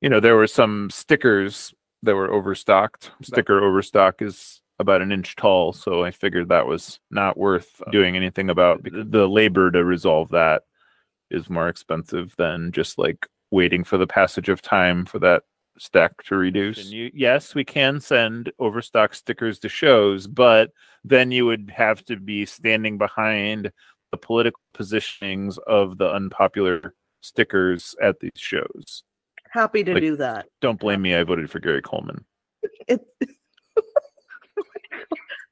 you know, there were some stickers that were overstocked. Sticker overstock is about an inch tall, so I figured that was not worth uh, doing anything about. because The labor to resolve that is more expensive than just like waiting for the passage of time for that stack to reduce. You, yes, we can send overstock stickers to shows, but then you would have to be standing behind the political positionings of the unpopular stickers at these shows. Happy to Like- do that. Don't blame me. I voted for Gary Coleman. It,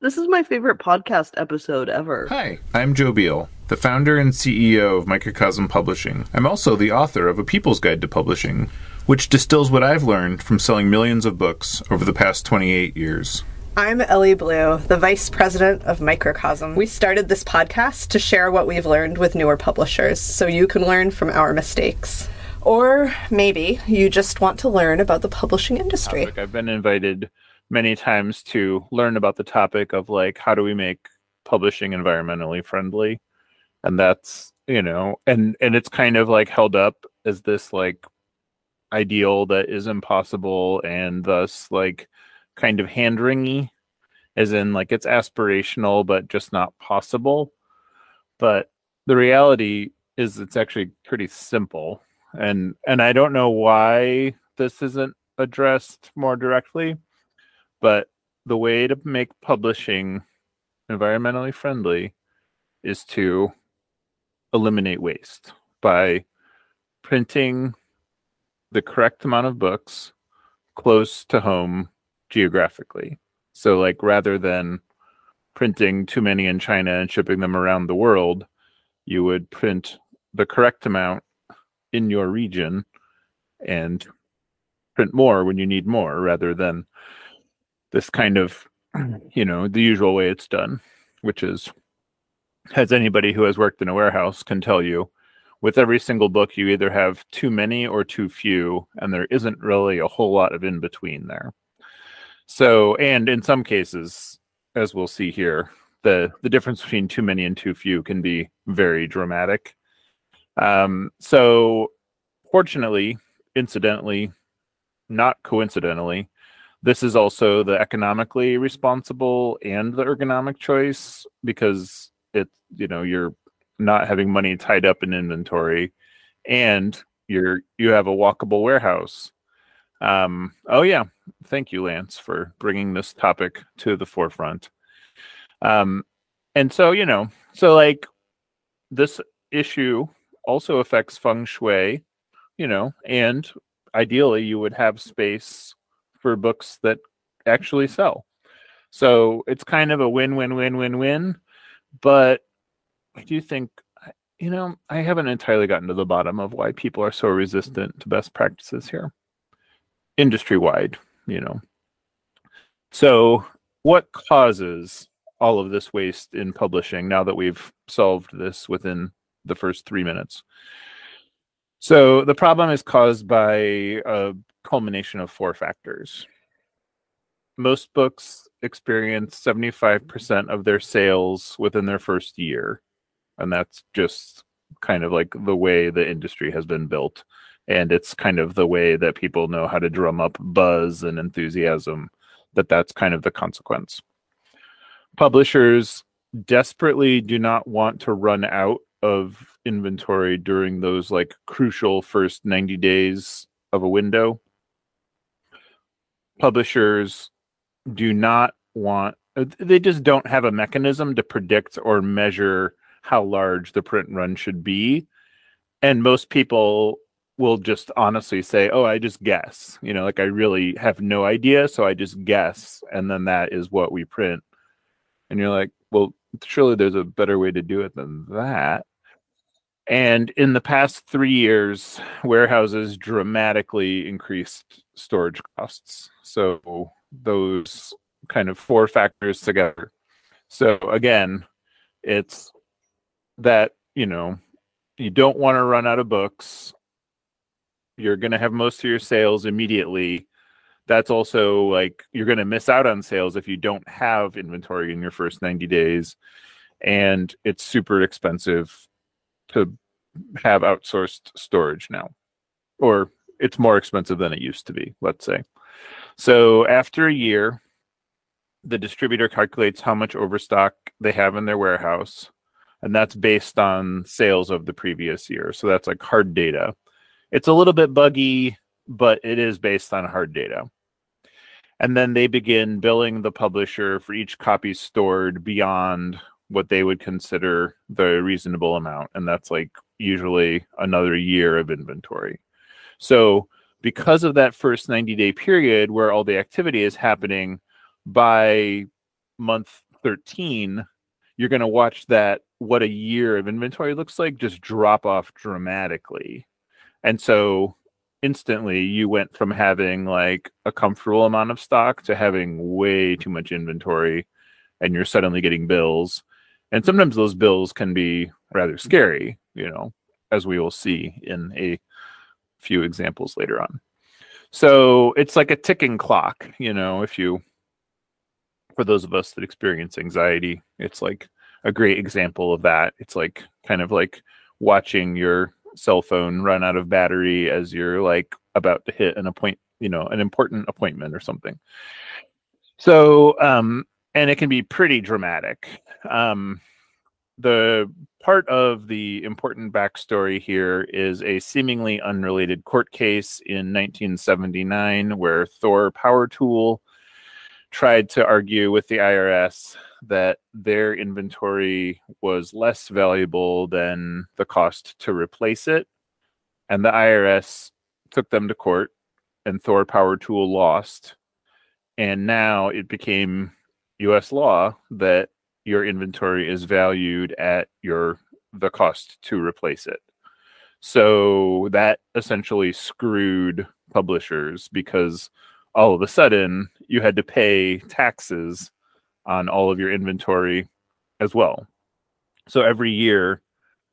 this is my favorite podcast episode ever. Hi, I'm Joe Biel, the founder and CEO of Microcosm Publishing. I'm also the author of A People's Guide to Publishing, which distills what I've learned from selling millions of books over the past 28 years. I'm Elly Blue, the Vice President of Microcosm. We started this podcast to share what we've learned with newer publishers so you can learn from our mistakes. Or maybe you just want to learn about the publishing industry. topic. I've been invited many times to learn about the topic of like how do we make publishing environmentally friendly, and that's you know, and and it's kind of like held up as this like ideal that is impossible and thus like kind of hand wringy, as in like it's aspirational but just not possible. But the reality is it's actually pretty simple and and I don't know why this isn't addressed more directly, but the way to make publishing environmentally friendly is to eliminate waste by printing the correct amount of books close to home geographically. So like rather than printing too many in China and shipping them around the world, you would print the correct amount in your region and print more when you need more rather than this kind of you know the usual way it's done which is as anybody who has worked in a warehouse can tell you with every single book you either have too many or too few and there isn't really a whole lot of in between there. So and in some cases as we'll see here the the difference between too many and too few can be very dramatic um, so, fortunately, incidentally, not coincidentally, this is also the economically responsible and the ergonomic choice because it, you know, you're not having money tied up in inventory, and you're you have a walkable warehouse. Um, oh yeah, thank you, Lance, for bringing this topic to the forefront. Um, and so you know, so like this issue also affects feng shui, you know, and ideally you would have space for books that actually sell. So it's kind of a win win win win win. But I do think, you know, I haven't entirely gotten to the bottom of why people are so resistant to best practices here, industry wide, you know. So, what causes all of this waste in publishing now that we've solved this within the first three minutes. So the problem is caused by a culmination of four factors. Most books experience 75% of their sales within their first year. And that's just kind of like the way the industry has been built. And it's kind of the way that people know how to drum up buzz and enthusiasm, that that's kind of the consequence. Publishers desperately do not want to run out of inventory during those like crucial first 90 days of a window. Publishers do not want, uh, they just don't have a mechanism to predict or measure how large the print run should be. And most people will just honestly say, Oh, I just guess. You know, like I really have no idea. So I just guess. And then that is what we print. And you're like, Well, surely there's a better way to do it than that. And in the past three years, warehouses dramatically increased storage costs. So those kind of four factors together. So again, it's that, you know, you don't want to run out of books. You're going to have most of your sales immediately. That's also like you're going to miss out on sales if you don't have inventory in your first 90 days. And it's super expensive to have outsourced storage now or it's more expensive than it used to be, let's say. So after a year, the distributor calculates how much overstock they have in their warehouse, and that's based on sales of the previous year. So that's like hard data. It's a little bit buggy, but it is based on hard data. And then they begin billing the publisher for each copy stored beyond what they would consider the reasonable amount. And that's like usually another year of inventory. So, because of that first 90 day period where all the activity is happening, by month 13, you're going to watch that what a year of inventory looks like just drop off dramatically. And so instantly you went from having like a comfortable amount of stock to having way too much inventory and you're suddenly getting bills. And sometimes those bills can be rather scary, you know, as we will see in a few examples later on. So it's like a ticking clock, you know, if you for those of us that experience anxiety, it's like a great example of that. It's like kind of like watching your cell phone run out of battery as you're like about to hit an appoint, you know, an important appointment or something. So, um, and it can be pretty dramatic. Um, the part of the important backstory here is a seemingly unrelated court case in 1979 where Thor Power Tool tried to argue with the IRS that their inventory was less valuable than the cost to replace it. And the IRS took them to court, and Thor Power Tool lost. And now it became US law that your inventory is valued at your the cost to replace it. So that essentially screwed publishers because all of a sudden you had to pay taxes on all of your inventory as well. So every year,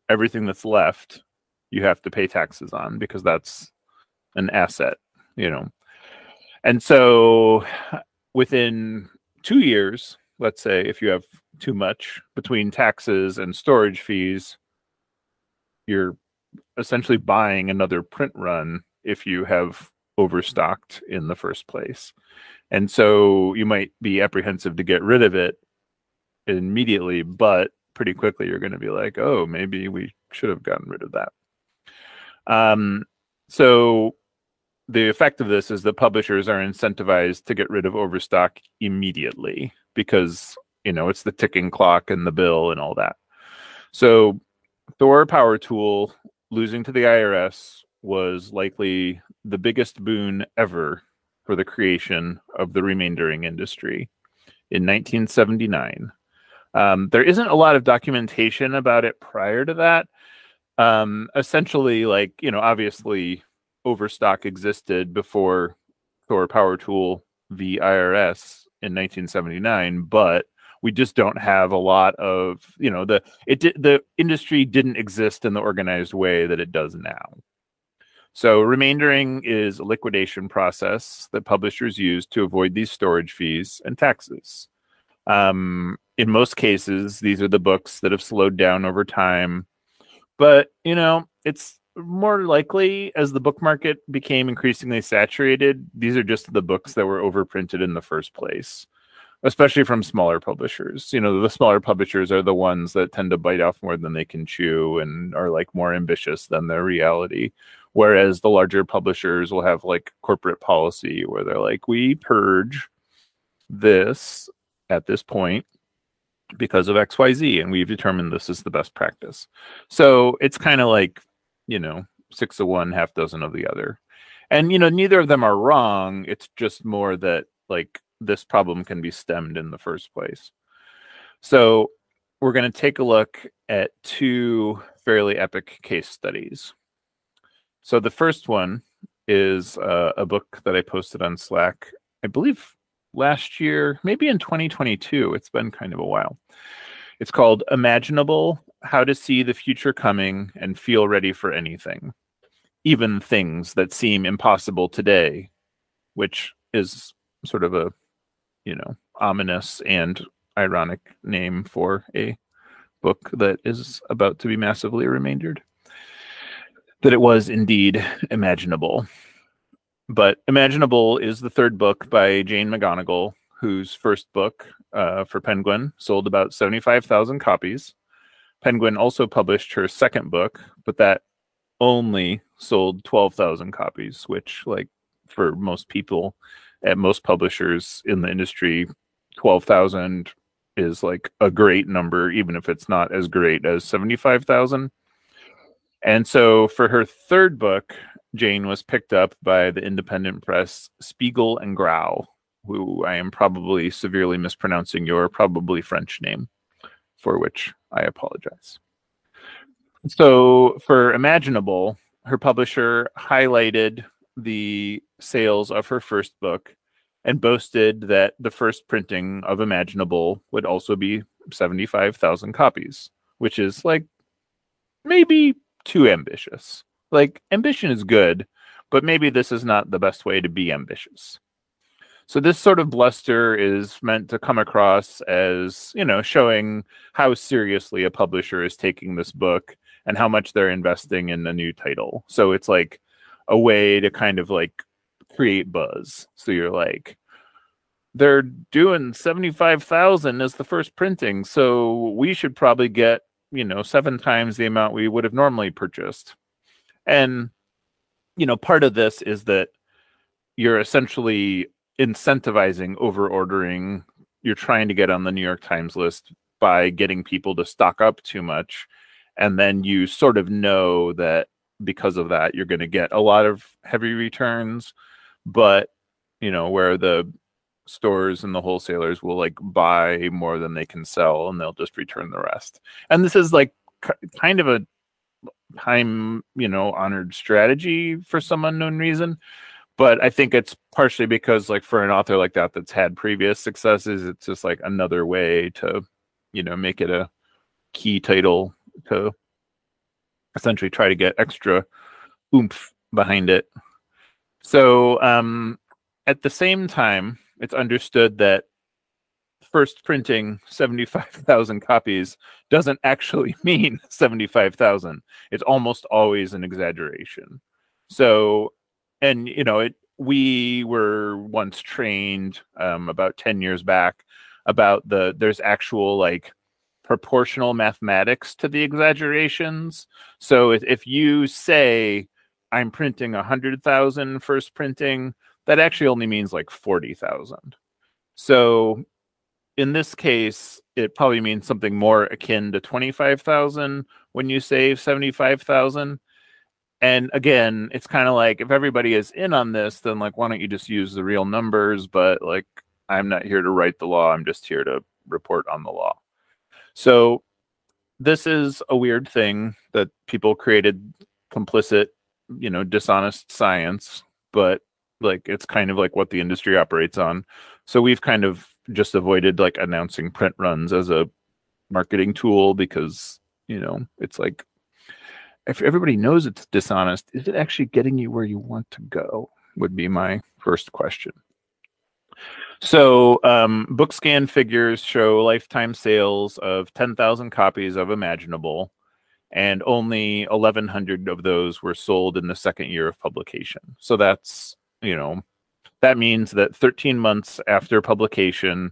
everything that's left, you have to pay taxes on because that's an asset, you know. And so within two years, let's say if you have too much between taxes and storage fees, you're essentially buying another print run if you have overstocked in the first place. And so you might be apprehensive to get rid of it immediately, but pretty quickly you're going to be like, oh, maybe we should have gotten rid of that. Um, so the effect of this is that publishers are incentivized to get rid of overstock immediately because you know it's the ticking clock and the bill and all that. So Thor Power Tool losing to the IRS was likely the biggest boon ever for the creation of the remaindering industry in 1979. Um, there isn't a lot of documentation about it prior to that. Um, essentially, like, you know, obviously overstock existed before Thor Power Tool v IRS in 1979, but we just don't have a lot of, you know, the it did the industry didn't exist in the organized way that it does now. So remaindering is a liquidation process that publishers use to avoid these storage fees and taxes. Um, in most cases, these are the books that have slowed down over time. But, you know, it's more likely as the book market became increasingly saturated, these are just the books that were overprinted in the first place, especially from smaller publishers. You know, the smaller publishers are the ones that tend to bite off more than they can chew and are like more ambitious than their reality Whereas the larger publishers will have like corporate policy where they're like, we purge this at this point because of XYZ, and we've determined this is the best practice. So it's kind of like, you know, six of one, half dozen of the other. And, you know, neither of them are wrong. It's just more that like this problem can be stemmed in the first place. So we're going to take a look at two fairly epic case studies. So the first one is uh, a book that I posted on Slack, I believe last year, maybe in 2022. It's been kind of a while. It's called Imaginable How to See the Future Coming and Feel Ready for Anything, even things that seem impossible today, which is sort of a, you know, ominous and ironic name for a book that is about to be massively remaindered that it was indeed imaginable. but Imaginable is the third book by Jane McGonigal, whose first book uh, for Penguin sold about 75,000 copies. Penguin also published her second book, but that only sold 12,000 copies, which, like, for most people at most publishers in the industry, 12,000 is like a great number, even if it's not as great as 75,000. And so for her third book, Jane was picked up by the independent press Spiegel and Grau, who I am probably severely mispronouncing your probably French name, for which I apologize. So for Imaginable, her publisher highlighted the sales of her first book and boasted that the first printing of Imaginable would also be 75,000 copies, which is like maybe too ambitious. Like, ambition is good, but maybe this is not the best way to be ambitious. So, this sort of bluster is meant to come across as, you know, showing how seriously a publisher is taking this book and how much they're investing in a new title. So, it's like a way to kind of like create buzz. So, you're like, they're doing 75,000 as the first printing. So we should probably get, you know, seven times the amount we would have normally purchased. And, you know, part of this is that you're essentially incentivizing over ordering. You're trying to get on the New York Times list by getting people to stock up too much. And then you sort of know that because of that, you're going to get a lot of heavy returns. But, you know, where the stores and the wholesalers will like buy more than they can sell and they'll just return the rest. And this is like kind of a time, you know, honored strategy for some unknown reason. But I think it's partially because like for an author like that that's had previous successes, it's just like another way to, you know, make it a key title to essentially try to get extra oomph behind it. So um at the same time, it's understood that first printing 75,000 copies doesn't actually mean 75,000. It's almost always an exaggeration. So, and you know, it we were once trained um, about 10 years back about the there's actual like proportional mathematics to the exaggerations. So if, if you say I'm printing 100,000 first printing, that actually only means like 40,000. So in this case, it probably means something more akin to 25,000 when you save 75,000. And again, it's kind of like if everybody is in on this, then like, why don't you just use the real numbers? But like, I'm not here to write the law, I'm just here to report on the law. So this is a weird thing that people created complicit, you know, dishonest science, but like it's kind of like what the industry operates on. So we've kind of just avoided like announcing print runs as a marketing tool because, you know, it's like if everybody knows it's dishonest, is it actually getting you where you want to go? Would be my first question. So, um, Bookscan figures show lifetime sales of 10,000 copies of Imaginable, and only 1,100 of those were sold in the second year of publication. So that's you know, that means that 13 months after publication,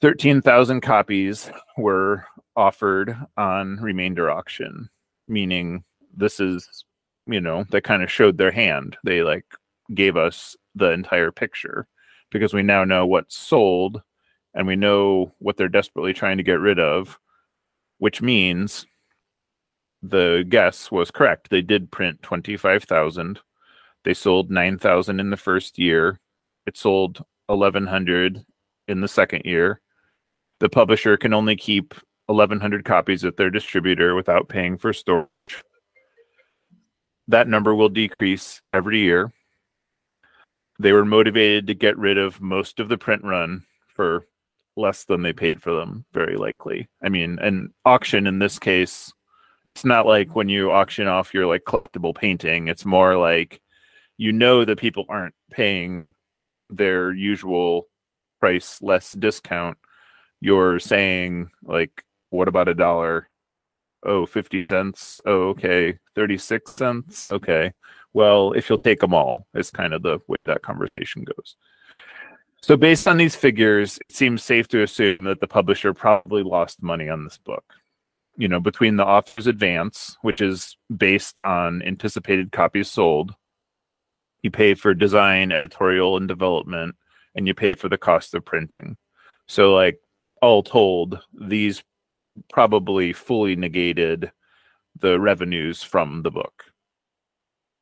13,000 copies were offered on remainder auction, meaning this is, you know, they kind of showed their hand. They like gave us the entire picture because we now know what's sold and we know what they're desperately trying to get rid of, which means the guess was correct. They did print 25,000 they sold 9,000 in the first year. It sold 1,100 in the second year. The publisher can only keep 1,100 copies at their distributor without paying for storage. That number will decrease every year. They were motivated to get rid of most of the print run for less than they paid for them, very likely. I mean, an auction in this case, it's not like when you auction off your like collectible painting. It's more like you know that people aren't paying their usual price less discount you're saying like what about a dollar oh 50 cents oh okay 36 cents okay well, if you'll take them all, is kind of the way that conversation goes. So, based on these figures, it seems safe to assume that the publisher probably lost money on this book. You know, between the author's advance, which is based on anticipated copies sold, you pay for design, editorial, and development, and you pay for the cost of printing. So, like, all told, these probably fully negated the revenues from the book.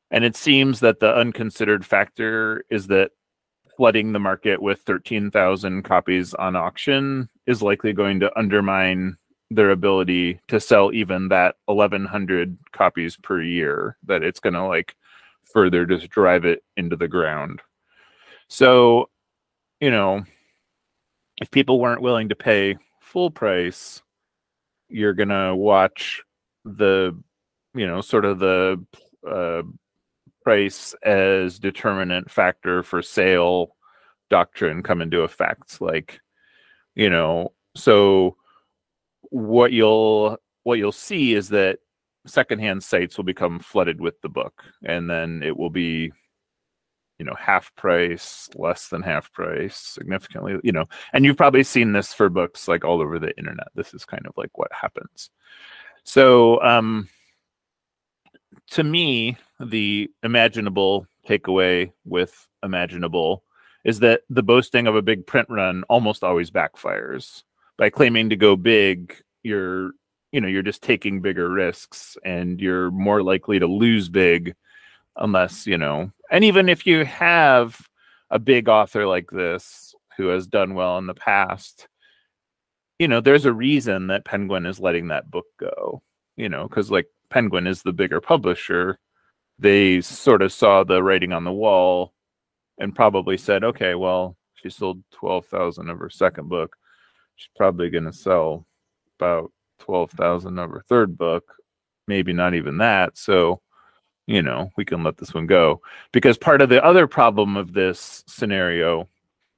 And it seems that the unconsidered factor is that flooding the market with 13,000 copies on auction is likely going to undermine their ability to sell even that 1100 copies per year that it's going to like further just drive it into the ground. So, you know, if people weren't willing to pay full price, you're to watch the, you know, sort of the uh, price as determinant factor for sale doctrine come into effect. Like, you know, so what you'll what you'll see is that secondhand sites will become flooded with the book and then it will be you know half price less than half price significantly you know and you've probably seen this for books like all over the internet. This is kind of like what happens. So um to me the imaginable takeaway with imaginable is that the boasting of a big print run almost always backfires. By claiming to go big you're you know you're just taking bigger risks and you're more likely to lose big unless you know and even if you have a big author like this who has done well in the past you know there's a reason that penguin is letting that book go you know because like penguin is the bigger publisher they sort of saw the writing on the wall and probably said okay well she sold 12,000 of her second book she's probably going to sell about 12,000 of her third book, maybe not even that. So, you know, we can let this one go. Because part of the other problem of this scenario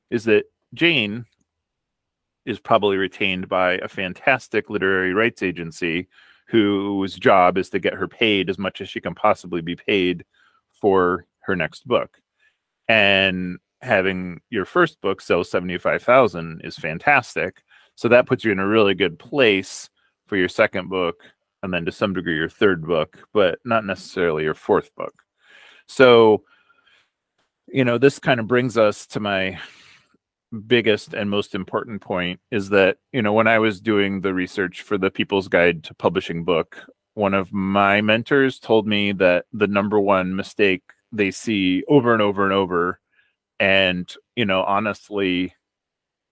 is that Jane is probably retained by a fantastic literary rights agency whose job is to get her paid as much as she can possibly be paid for her next book. And having your first book sell 75,000 is fantastic. So that puts you in a really good place for your second book and then to some degree your third book, but not necessarily your fourth book. So, you know, this kind of brings us to my biggest and most important point is that, you know, when I was doing the research for the People's Guide to Publishing book, one of my mentors told me that the number one mistake they see over and over and over and you know honestly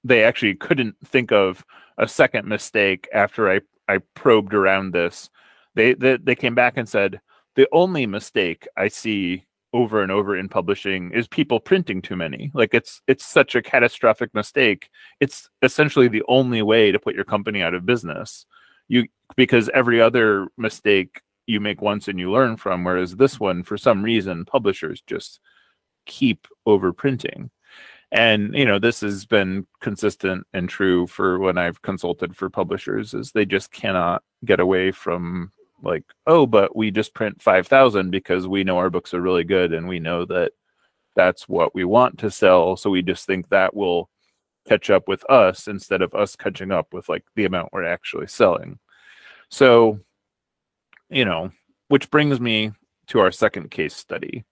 they actually couldn't think of a second mistake after I I probed around this. They, they they came back and said the only mistake I see over and over in publishing is people printing too many. Like it's it's such a catastrophic mistake. It's essentially the only way to put your company out of business. You because every other mistake you make once and you learn from, whereas this one, for some reason, publishers just keep overprinting and you know this has been consistent and true for when i've consulted for publishers is they just cannot get away from like oh but we just print 5000 because we know our books are really good and we know that that's what we want to sell. So we just think that will catch up with us instead of us catching up with like the amount we're actually selling. So you know which brings me to our second case study.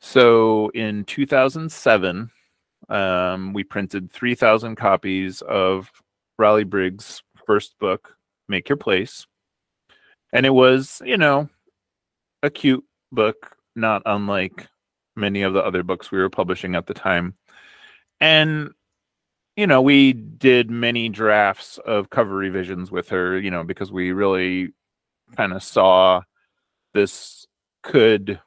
So in 2007 um, we printed 3,000 copies of Raleigh Briggs' first book, Make Your Place. And it was, you know, a cute book, not unlike many of the other books we were publishing at the time. And, you know, we did many drafts of cover revisions with her, you know, because we really kind of saw this could,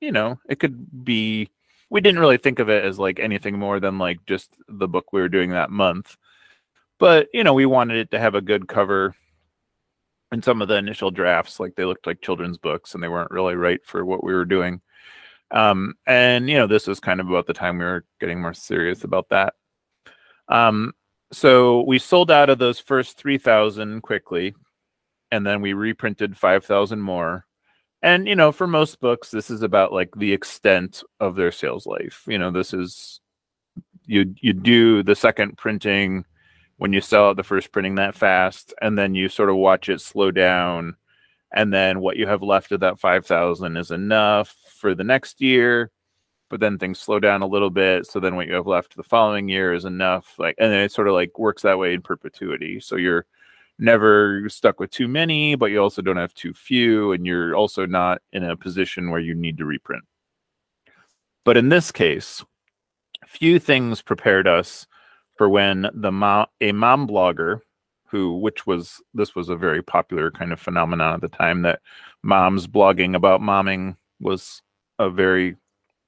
you know, it could be we didn't really think of it as like anything more than like just the book we were doing that month. But, you know, we wanted it to have a good cover. And some of the initial drafts, like they looked like children's books and they weren't really right for what we were doing. Um, and, you know, this was kind of about the time we were getting more serious about that. Um, so we sold out of those first 3,000 quickly. And then we reprinted 5,000 more and you know for most books this is about like the extent of their sales life. You know this is you you do the second printing when you sell out the first printing that fast and then you sort of watch it slow down and then what you have left of that 5000 is enough for the next year but then things slow down a little bit so then what you have left the following year is enough like and then it sort of like works that way in perpetuity. So you're never stuck with too many but you also don't have too few and you're also not in a position where you need to reprint. But in this case few things prepared us for when the mom, a mom blogger who which was this was a very popular kind of phenomenon at the time that moms blogging about momming was a very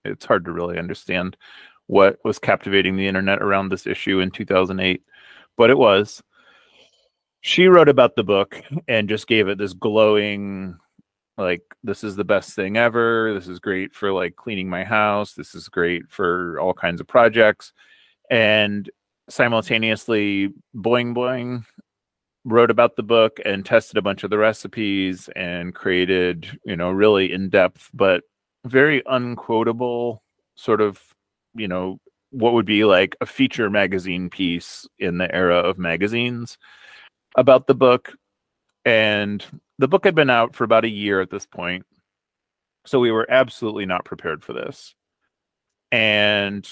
it's hard to really understand what was captivating the internet around this issue in 2008 but it was she wrote about the book and just gave it this glowing like this is the best thing ever. This is great for like cleaning my house. This is great for all kinds of projects. And simultaneously boing boing wrote about the book and tested a bunch of the recipes and created you know really in-depth but very unquotable sort of you know what would be like a feature magazine piece in the era of magazines about the book and the book had been out for about a year at this point so we were absolutely not prepared for this. And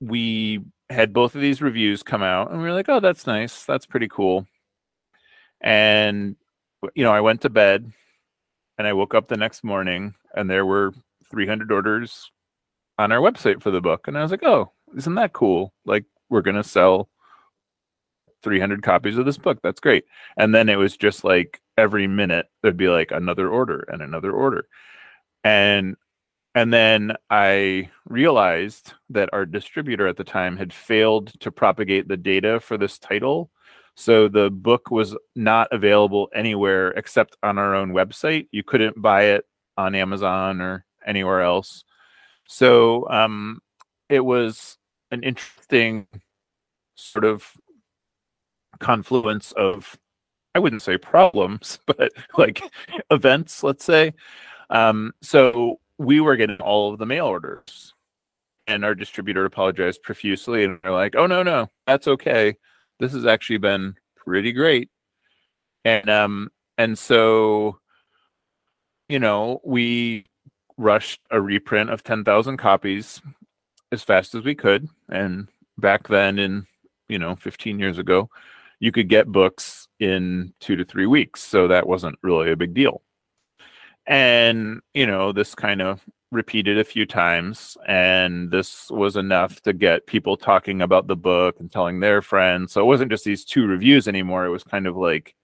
we had both of these reviews come out and we were like oh that's nice. That's pretty cool. And you know i went to bed and i woke up the next morning and there were 300 orders on our website for the book and i was like oh isn't that cool? Like we're going to sell 300 copies of this book. That's great. And then it was just like every minute there'd be like another order and another order. And and then i realized that our distributor at the time had failed to propagate the data for this title. So the book was not available anywhere except on our own website. You couldn't buy it on amazon or anywhere else. So um it was an interesting sort of confluence of I wouldn't say problems, but like events, let's say. Um, so we were getting all of the mail orders, and our distributor apologized profusely, and they're like, "Oh no, no, that's okay. This has actually been pretty great." And um, and so, you know, we rushed a reprint of ten thousand copies as fast as we could, and back then, in you know, fifteen years ago, you could get books in two to three weeks. So that wasn't really a big deal. And, you know, this kind of repeated a few times. And this was enough to get people talking about the book and telling their friends. So it wasn't just these two reviews anymore. It was kind of like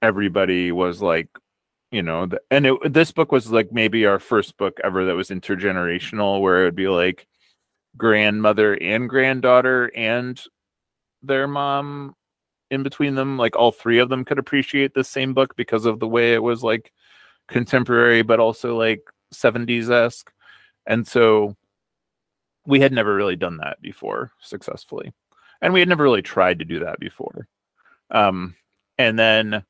everybody was like, you know, the, and it, this book was like maybe our first book ever that was intergenerational, where it would be like grandmother and granddaughter and their mom in between them like all three of them could appreciate the same book because of the way it was like contemporary but also like 70s-esque and so we had never really done that before successfully. And we had never really tried to do that before. Um and then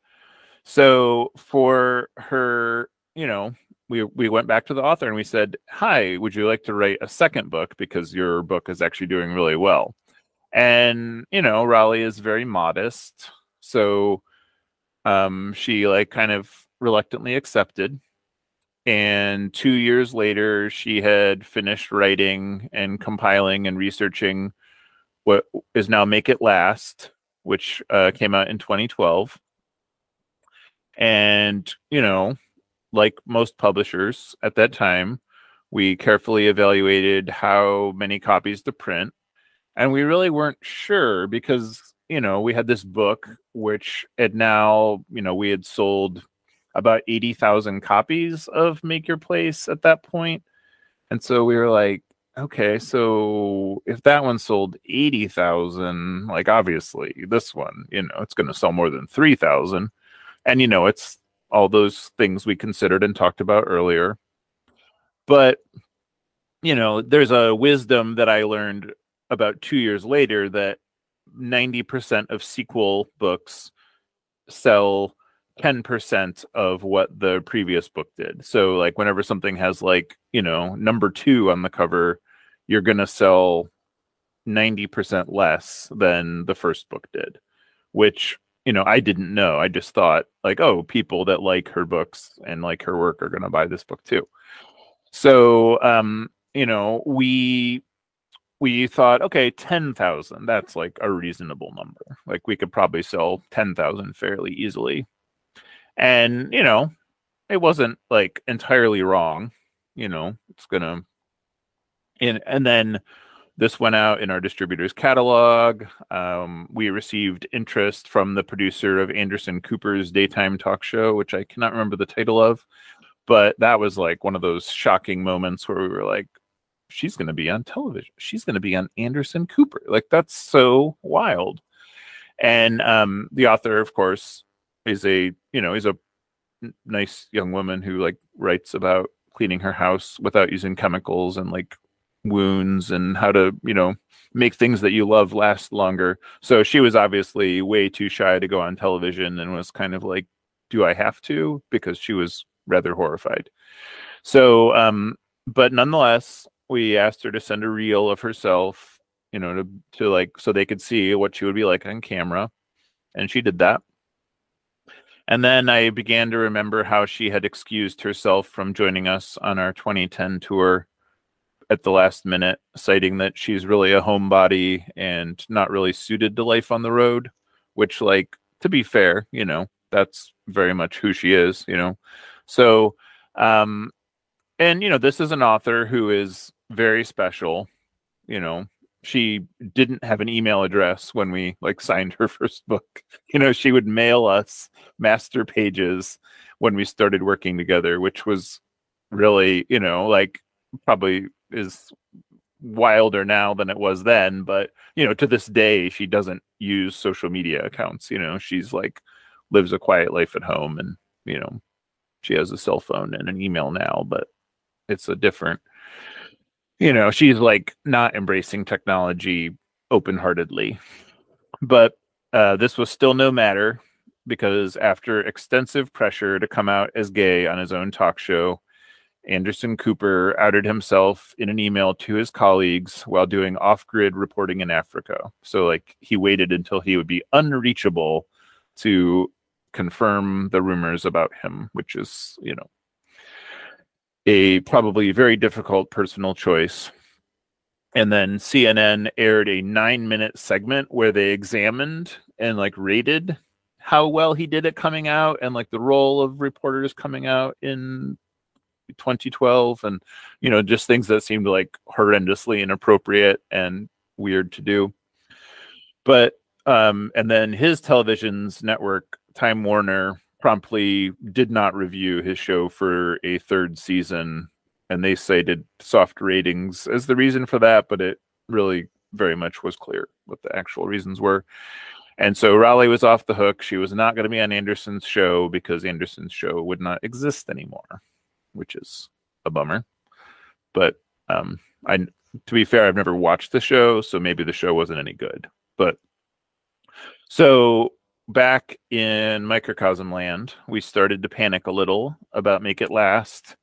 so for her you know we we went back to the author and we said hi would you like to write a second book? Because your book is actually doing really well and you know raleigh is very modest so um she like kind of reluctantly accepted and two years later she had finished writing and compiling and researching what is now make it last which uh, came out in 2012 and you know like most publishers at that time we carefully evaluated how many copies to print and we really weren't sure because you know we had this book which had now you know we had sold about 80,000 copies of make your place at that point and so we were like okay so if that one sold 80,000 like obviously this one you know it's going to sell more than 3,000 and you know it's all those things we considered and talked about earlier. But you know there's a wisdom that i learned about two years later that 90% of sequel books sell 10% of what the previous book did. So like whenever something has like, you know, number 2 on the cover, you're going to sell 90% less than the first book did, which, you know, I didn't know. I just thought like, oh, people that like her books and like her work are going to buy this book too. So, um, you know, we we thought, okay, 10,000, that's like a reasonable number. Like we could probably sell 10,000 fairly easily. And, you know, it wasn't like entirely wrong. You know, it's going to, and, and then this went out in our distributor's catalog. Um, we received interest from the producer of Anderson Cooper's daytime talk show, which I cannot remember the title of, but that was like one of those shocking moments where we were like, she's going to be on television. She's going to be on Anderson Cooper. Like that's so wild. And um, the author, of course, is a you know is a nice young woman who like writes about cleaning her house without using chemicals and like wounds and how to you know make things that you love last longer. So she was obviously way too shy to go on television and was kind of like, do I have to? Because she was rather horrified. So, um, but nonetheless, we asked her to send a reel of herself, you know, to to like so they could see what she would be like on camera, and she did that. And then I began to remember how she had excused herself from joining us on our 2010 tour at the last minute, citing that she's really a homebody and not really suited to life on the road, which, like, to be fair, you know, that's very much who she is, you know. So, um, and, you know, this is an author who is very special. You know, she didn't have an email address when we like signed her first book. You know, she would mail us master pages when we started working together, which was really, you know, like probably is wilder now than it was then, but you know, to this day she doesn't use social media accounts, you know, she's like lives a quiet life at home and, you know, she has a cell phone and an email now, but it's a different you know, she's like not embracing technology open heartedly. But uh, this was still no matter because after extensive pressure to come out as gay on his own talk show, Anderson Cooper outed himself in an email to his colleagues while doing off grid reporting in Africa. So, like, he waited until he would be unreachable to confirm the rumors about him, which is, you know, a probably very difficult personal choice. And then CNN aired a nine minute segment where they examined and like rated how well he did it coming out and like the role of reporters coming out in 2012 and you know just things that seemed like horrendously inappropriate and weird to do but um and then his television's network time warner promptly did not review his show for a third season, and they cited soft ratings as the reason for that, but it really very much was clear what the actual reasons were. And so Raleigh was off the hook. She was not going to be on Anderson's show because Anderson's show would not exist anymore, which is a bummer. But um, I, to be fair, I've never watched the show, so maybe the show wasn't any good. But so back in microcosm land, we started to panic a little about Make It Last.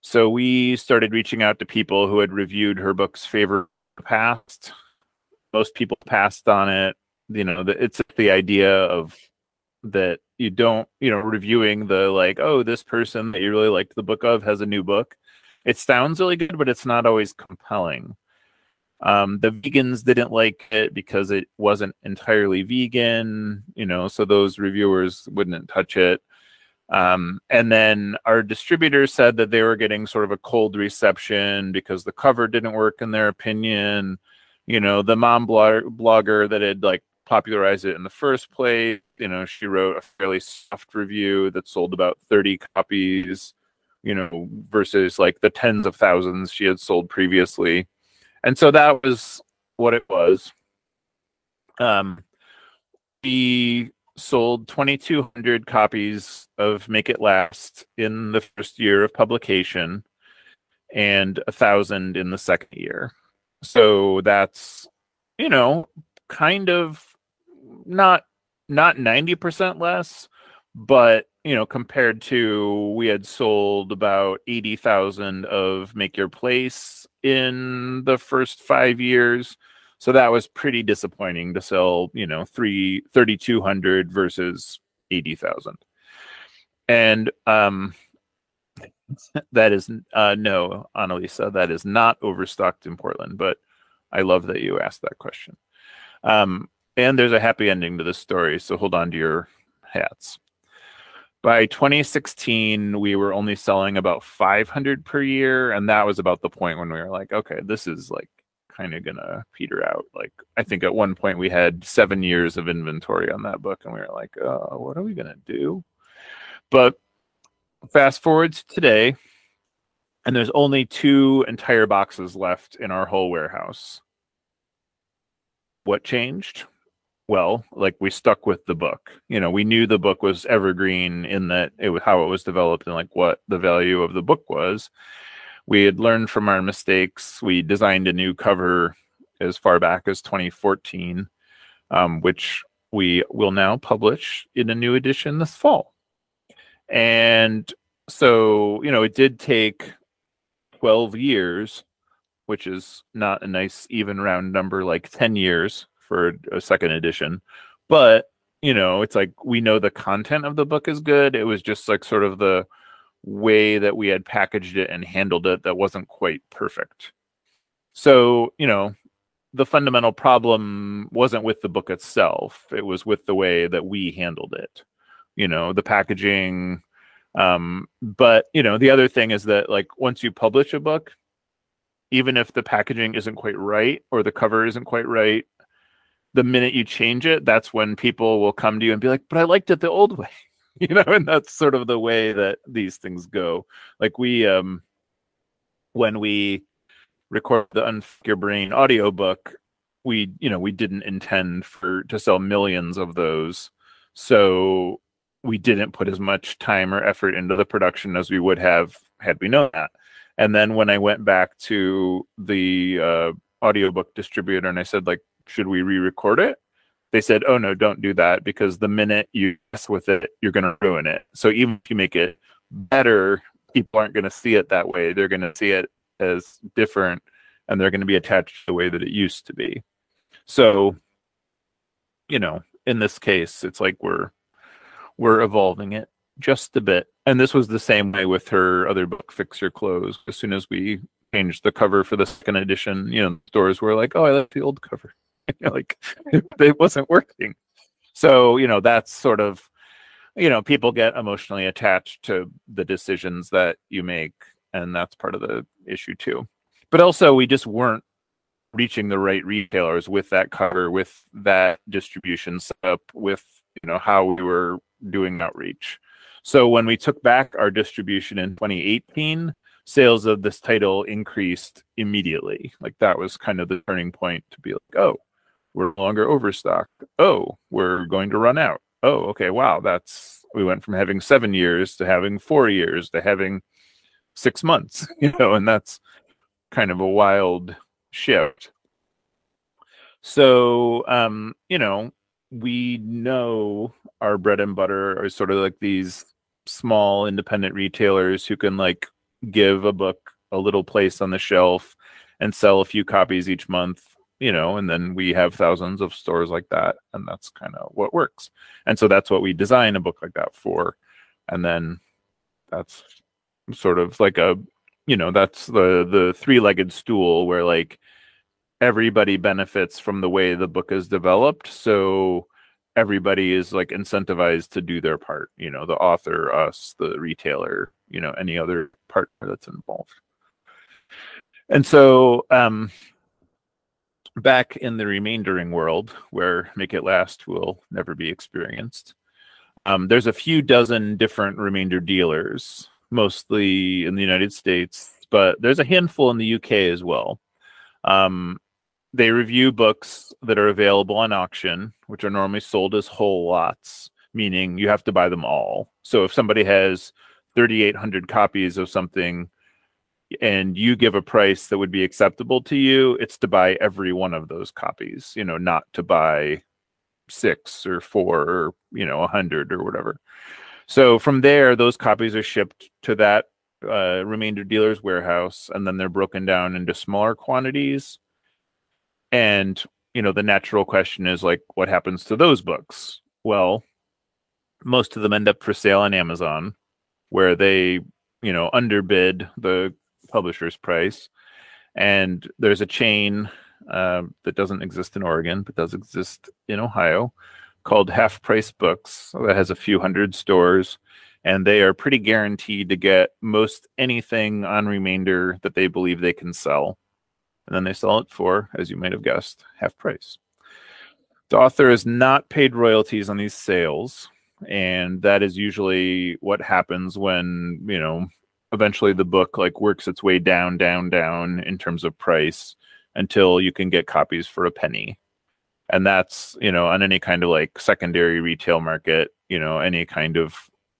So we started reaching out to people who had reviewed her books favorite past. Most people passed on it. You know, it's the idea of that you don't, you know, reviewing the like, oh, this person that you really liked the book of has a new book. It sounds really good, but it's not always compelling. Um, the vegans didn't like it because it wasn't entirely vegan, you know, so those reviewers wouldn't touch it. Um, and then our distributors said that they were getting sort of a cold reception because the cover didn't work in their opinion. You know, the mom blog- blogger that had like popularized it in the first place, you know, she wrote a fairly soft review that sold about 30 copies, you know, versus like the tens of thousands she had sold previously and so that was what it was. Um, we sold 2,200 copies of Make It Last in the first year of publication, and a thousand in the second year. So that's you know kind of not not 90% less but you know compared to we had sold about 80,000 of make your place in the first 5 years. So that was pretty disappointing to sell you know 3 3200 versus 80,000 and um that is uh no Annalisa that is not overstocked in Portland but I love that you asked that question. Um and there's a happy ending to this story so hold on to your hats by 2016 we were only selling about 500 per year and that was about the point when we were like okay this is like kind of gonna peter out. Like i think at one point we had seven years of inventory on that book and we were like uh, what are we gonna do? But fast forward to today and there's only two entire boxes left in our whole warehouse. What changed well like we stuck with the book. You know we knew the book was evergreen in that it was how it was developed and like what the value of the book was. We had learned from our mistakes. We designed a new cover as far back as 2014 um, which we will now publish in a new edition this fall. And so you know it did take 12 years which is not a nice even round number like 10 years for a second edition. But, you know, it's like we know the content of the book is good. It was just like sort of the way that we had packaged it and handled it that wasn't quite perfect. So, you know, the fundamental problem wasn't with the book itself, it was with the way that we handled it. You know, the packaging. Um, but, you know, the other thing is that, like, once you publish a book, even if the packaging isn't quite right or the cover isn't quite right the minute you change it, that's when people will come to you and be like, "But I liked it the old way," you know, and that's sort of the way that these things go. Like we, um, when we record the Unfuck Your Brain audiobook, we, you know, we didn't intend for to sell millions of those, so we didn't put as much time or effort into the production as we would have had we known that. And then when I went back to the uh, audiobook distributor and I said, like, should we re-record it? They said oh no don't do that because the minute you mess with it you're going to ruin it. So even if you make it better people aren't going to see it that way. They're going to see it as different and they're going to be attached to the way that it used to be. So you know in this case it's like we're we're evolving it just a bit. And this was the same way with her other book fix your clothes. As soon as we changed the cover for the second edition you know stores were like oh i like the old cover like it wasn't working. So, you know, that's sort of, you know, people get emotionally attached to the decisions that you make. And that's part of the issue too. But also, we just weren't reaching the right retailers with that cover, with that distribution setup, with, you know, how we were doing outreach. So when we took back our distribution in 2018, sales of this title increased immediately. Like that was kind of the turning point to be like, oh, we're longer overstocked. Oh, we're going to run out. Oh, okay. Wow. That's, we went from having seven years to having four years to having six months, you know, and that's kind of a wild shift. So, um, you know, we know our bread and butter are sort of like these small independent retailers who can like give a book a little place on the shelf and sell a few copies each month you know, and then we have thousands of stores like that, and that's kind of what works. And so that's what we design a book like that for. And then that's sort of like a, you know, that's the the three-legged stool where like everybody benefits from the way the book is developed. So everybody is like incentivized to do their part, you know, the author, us, the retailer, you know, any other partner that's involved. And so um back in the remaindering world where make it last will never be experienced. Um, there's a few dozen different remainder dealers mostly in the united states but there's a handful in the uk as well. Um, they review books that are available on auction which are normally sold as whole lots meaning you have to buy them all. So if somebody has 3800 copies of something and you give a price that would be acceptable to you, it's to buy every one of those copies, you know, not to buy six or four or, you know, a hundred or whatever. So from there, those copies are shipped to that uh, remainder dealer's warehouse, and then they're broken down into smaller quantities. And you know, the natural question is like, what happens to those books? Well, most of them end up for sale on Amazon, where they, you know, underbid the publisher's price. And there's a chain uh, that doesn't exist in Oregon, but does exist in Ohio, called Half Price Books that has a few hundred stores, and they are pretty guaranteed to get most anything on remainder that they believe they can sell. And then they sell it for, as you might have guessed, half price. The author is not paid royalties on these sales, and that is usually what happens when, you know, eventually the book like works its way down, down, down in terms of price until you can get copies for a penny. And that's you know on any kind of like secondary retail market you know any kind of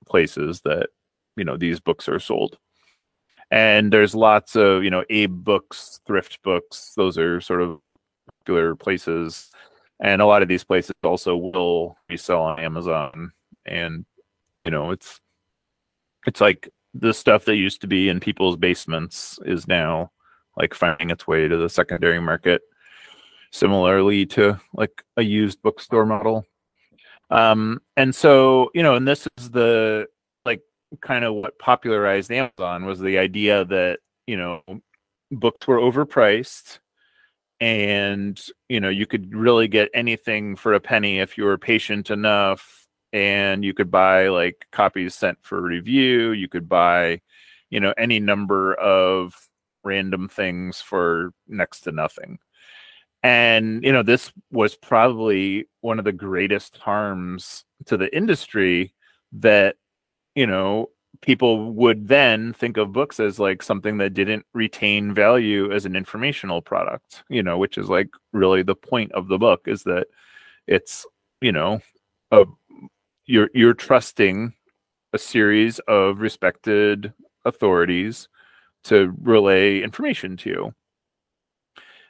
places that you know these books are sold. And there's lots of you know AbeBooks thrift books those are sort of popular places. And a lot of these places also will resell on amazon. And you know it's it's like the stuff that used to be in people's basements is now like finding its way to the secondary market similarly to like a used bookstore model. Um, and so, you know, and this is the like kind of what popularized Amazon was the idea that, you know, books were overpriced and, you know, you could really get anything for a penny if you were patient enough and you could buy like copies sent for review, you could buy, you know, any number of random things for next to nothing. And you know this was probably one of the greatest harms to the industry that you know people would then think of books as like something that didn't retain value as an informational product you know which is like really the point of the book is that it's you know a, you're you're trusting a series of respected authorities to relay information to you.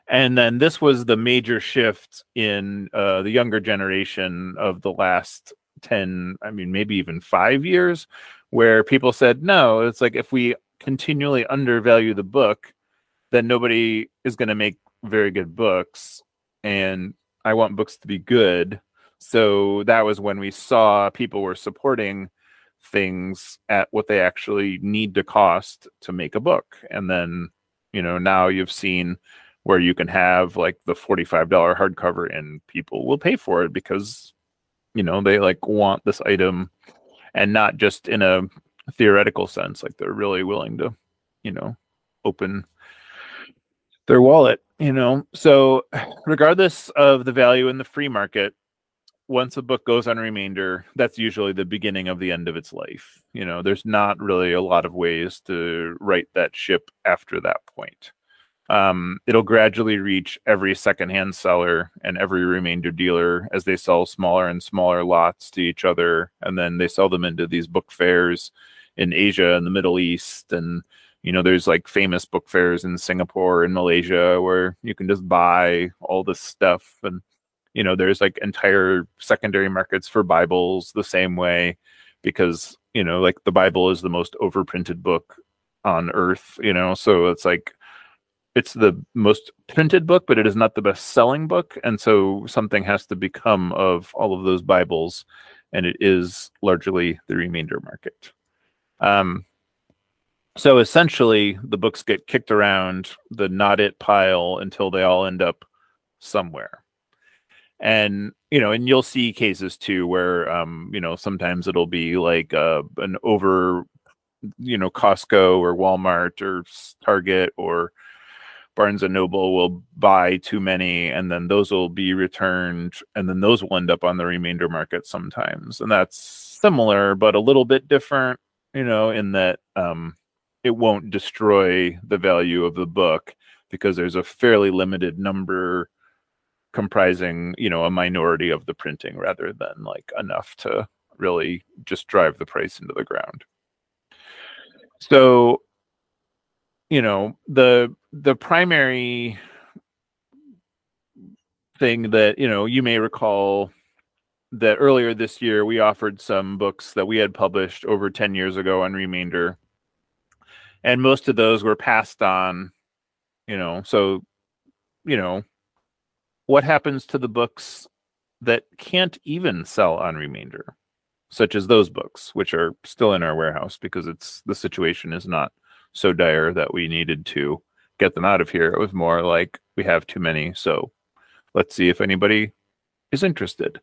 And then this was the major shift in uh, the younger generation of the last 10 i mean maybe even five years where people said no it's like if we continually undervalue the book then nobody is going to make very good books and i want books to be good so that was when we saw people were supporting things at what they actually need to cost to make a book. And then you know now you've seen where you can have like the $45 hardcover and people will pay for it because you know they like want this item and not just in a theoretical sense like they're really willing to you know open their wallet you know? So regardless of the value in the free market once a book goes on remainder that's usually the beginning of the end of its life you know? There's not really a lot of ways to right that ship after that point. Um, it'll gradually reach every secondhand seller and every remainder dealer as they sell smaller and smaller lots to each other, and then they sell them into these book fairs in Asia and the Middle East, and you know there's like famous book fairs in Singapore and Malaysia where you can just buy all this stuff, and you know there's like entire secondary markets for Bibles the same way because you know like the Bible is the most overprinted book on earth, you know, so it's like it's the most printed book, but it is not the best selling book. And so something has to become of all of those Bibles, and it is largely the remainder market. Um, so essentially, the books get kicked around the not it pile until they all end up somewhere. And you know, and you'll see cases too where um, you know sometimes it'll be like uh, an over, you know, Costco or Walmart or Target or Barnes and Noble will buy too many and then those will be returned and then those will end up on the remainder market sometimes. And that's similar but a little bit different, you know, in that um, it won't destroy the value of the book because there's a fairly limited number comprising, you know, a minority of the printing rather than like enough to really just drive the price into the ground. So you know the the primary thing that you know you may recall that earlier this year we offered some books that we had published over 10 years ago on Remainder. And most of those were passed on, you know, so, you know, what happens to the books that can't even sell on Remainder, such as those books, which are still in our warehouse because it's the situation is not so dire that we needed to get them out of here. It was more like we have too many, so let's see if anybody is interested.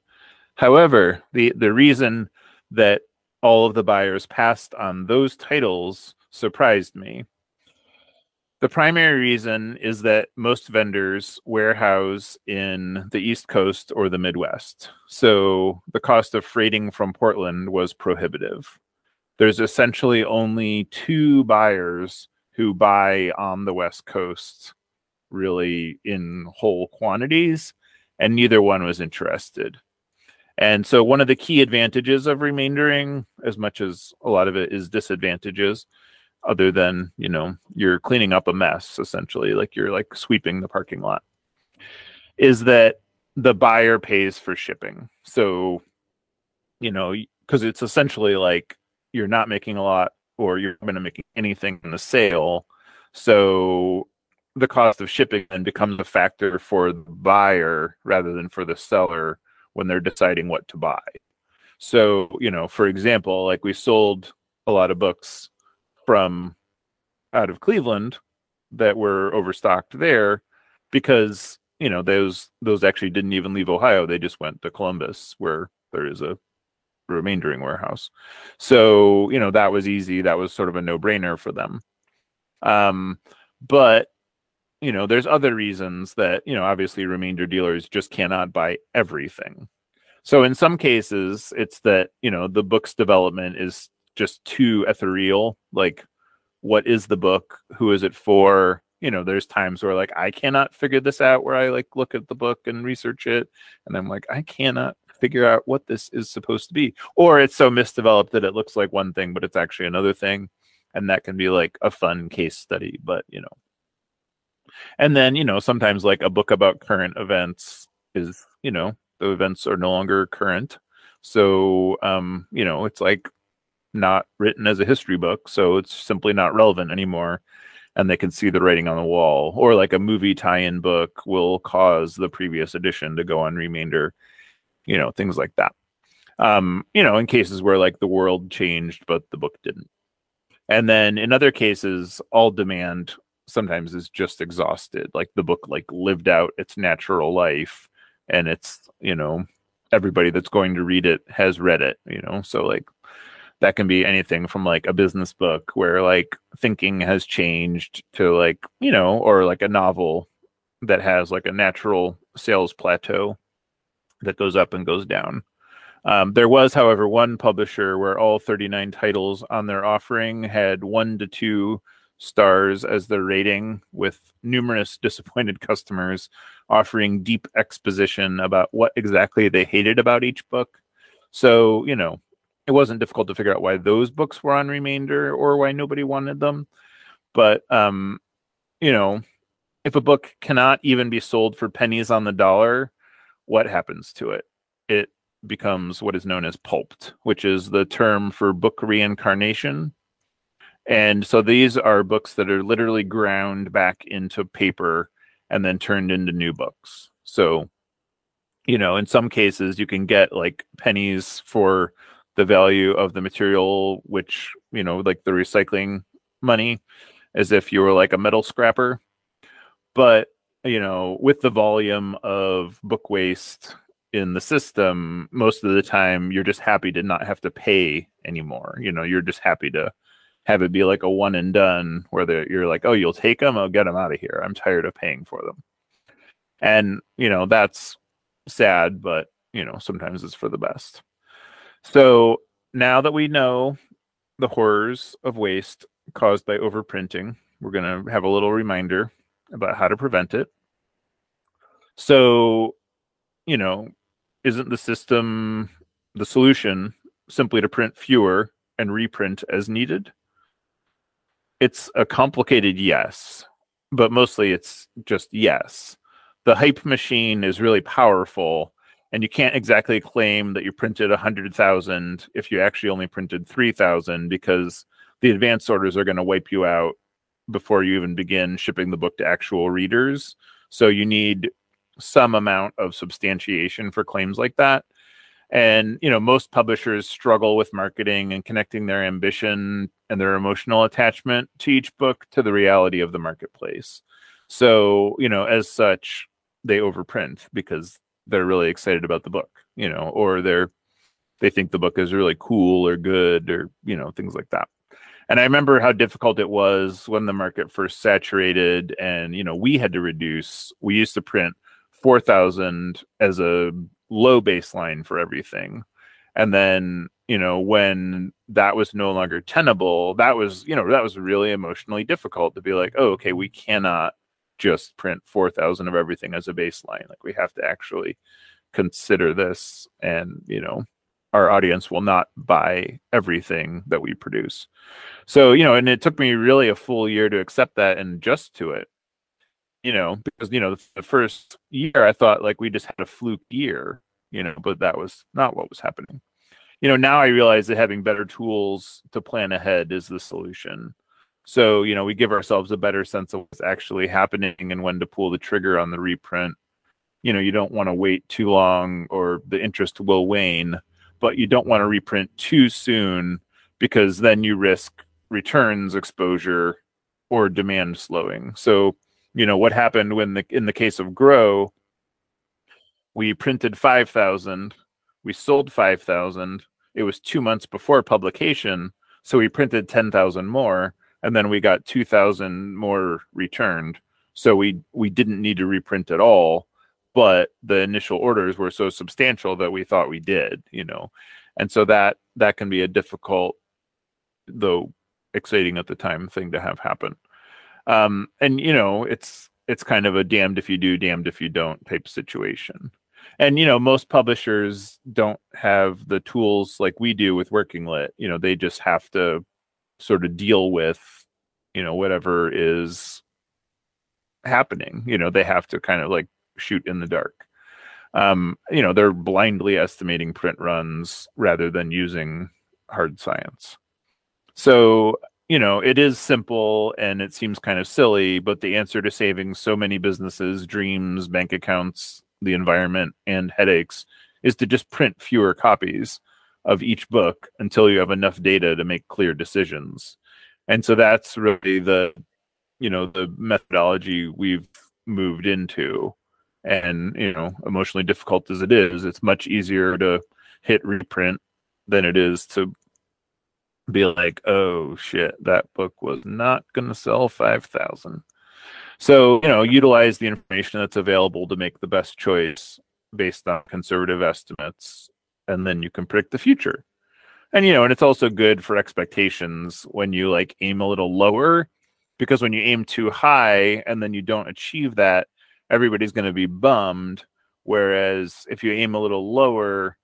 However, the, the reason that all of the buyers passed on those titles surprised me. The primary reason is that most vendors warehouse in the East Coast or the Midwest. So the cost of freighting from Portland was prohibitive. There's essentially only two buyers who buy on the West Coast really in whole quantities, and neither one was interested. And so, one of the key advantages of remaindering, as much as a lot of it is disadvantages, other than you know you're cleaning up a mess essentially, like you're like sweeping the parking lot, is that the buyer pays for shipping. So, you know, because it's essentially like you're not making a lot or you're going to make anything in the sale. So the cost of shipping then becomes a factor for the buyer rather than for the seller when they're deciding what to buy. So, you know, for example, like we sold a lot of books from out of Cleveland that were overstocked there because, you know, those those actually didn't even leave Ohio. They just went to Columbus where there is a remaindering warehouse. So, you know, that was easy. That was sort of a no-brainer for them. Um, but you know, there's other reasons that, you know, obviously remainder dealers just cannot buy everything. So in some cases, it's that, you know, the book's development is just too ethereal. Like, what is the book? Who is it for? You know, there's times where like I cannot figure this out where I like look at the book and research it. And I'm like, I cannot figure out what this is supposed to be. Or it's so misdeveloped that it looks like one thing, but it's actually another thing. And that can be like a fun case study. But, you know, and then, you know, sometimes like a book about current events is, you know, the events are no longer current. So, um, you know, it's like not written as a history book. So it's simply not relevant anymore. And they can see the writing on the wall. Or like a movie tie in book will cause the previous edition to go on remainder, you know, things like that. Um, you know, in cases where like the world changed, but the book didn't. And then in other cases, all demand sometimes is just exhausted like the book like lived out its natural life and it's you know everybody that's going to read it has read it you know so like that can be anything from like a business book where like thinking has changed to like you know or like a novel that has like a natural sales plateau that goes up and goes down um, there was however one publisher where all 39 titles on their offering had one to two stars as their rating, with numerous disappointed customers offering deep exposition about what exactly they hated about each book. So, you know, it wasn't difficult to figure out why those books were on remainder or why nobody wanted them. But, um, you know, if a book cannot even be sold for pennies on the dollar, what happens to it? It becomes what is known as pulped, which is the term for book reincarnation and so these are books that are literally ground back into paper and then turned into new books. So, you know, in some cases you can get like pennies for the value of the material, which, you know, like the recycling money, as if you were like a metal scrapper. But, you know, with the volume of book waste in the system, most of the time you're just happy to not have to pay anymore. You know, you're just happy to have it be like a one and done where you're like, oh, you'll take them, I'll oh, get them out of here. I'm tired of paying for them. And, you know, that's sad, but, you know, sometimes it's for the best. So now that we know the horrors of waste caused by overprinting, we're going to have a little reminder about how to prevent it. So, you know, isn't the system the solution simply to print fewer and reprint as needed? it's a complicated yes, but mostly it's just yes. The hype machine is really powerful and you can't exactly claim that you printed 100,000 if you actually only printed 3,000 because the advance orders are going to wipe you out before you even begin shipping the book to actual readers. So you need some amount of substantiation for claims like that. And you know, most publishers struggle with marketing and connecting their ambition and their emotional attachment to each book to the reality of the marketplace. So, you know, as such, they overprint because they're really excited about the book, you know, or they're they think the book is really cool or good or, you know, things like that. And I remember how difficult it was when the market first saturated and, you know, we had to reduce. We used to print 4,000 as a low baseline for everything. And then, you know, when that was no longer tenable, that was, you know, that was really emotionally difficult to be like, oh, okay, we cannot just print 4,000 of everything as a baseline. Like we have to actually consider this and, you know, our audience will not buy everything that we produce. So, you know, and it took me really a full year to accept that and adjust to it. You know, because you know, the first year I thought like we just had a fluke year, you know, but that was not what was happening. You know, now I realize that having better tools to plan ahead is the solution. So, you know, we give ourselves a better sense of what's actually happening and when to pull the trigger on the reprint. You know, you don't want to wait too long or the interest will wane but you don't want to reprint too soon because then you risk returns exposure or demand slowing. So, you know, what happened when the in the case of Grow, we printed 5,000, we sold 5,000. It was 2 months before publication, so we printed 10,000 more and then we got 2,000 more returned. So we we didn't need to reprint at all but the initial orders were so substantial that we thought we did, you know. And so that that can be a difficult though exciting at the time thing to have happen. Um and you know, it's it's kind of a damned if you do, damned if you don't type situation. And you know, most publishers don't have the tools like we do with Working Lit. You know, they just have to sort of deal with, you know, whatever is happening. You know, they have to kind of like shoot in the dark. Um, you know, they're blindly estimating print runs rather than using hard science. So, you know, it is simple and it seems kind of silly, but the answer to saving so many businesses, dreams, bank accounts, the environment, and headaches is to just print fewer copies of each book until you have enough data to make clear decisions. And so that's really the, you know, the methodology we've moved into and you know emotionally difficult as it is it's much easier to hit reprint than it is to be like oh shit that book was not going to sell 5000 so you know utilize the information that's available to make the best choice based on conservative estimates and then you can predict the future and you know and it's also good for expectations when you like aim a little lower because when you aim too high and then you don't achieve that everybody's going to be bummed. Whereas if you aim a little lower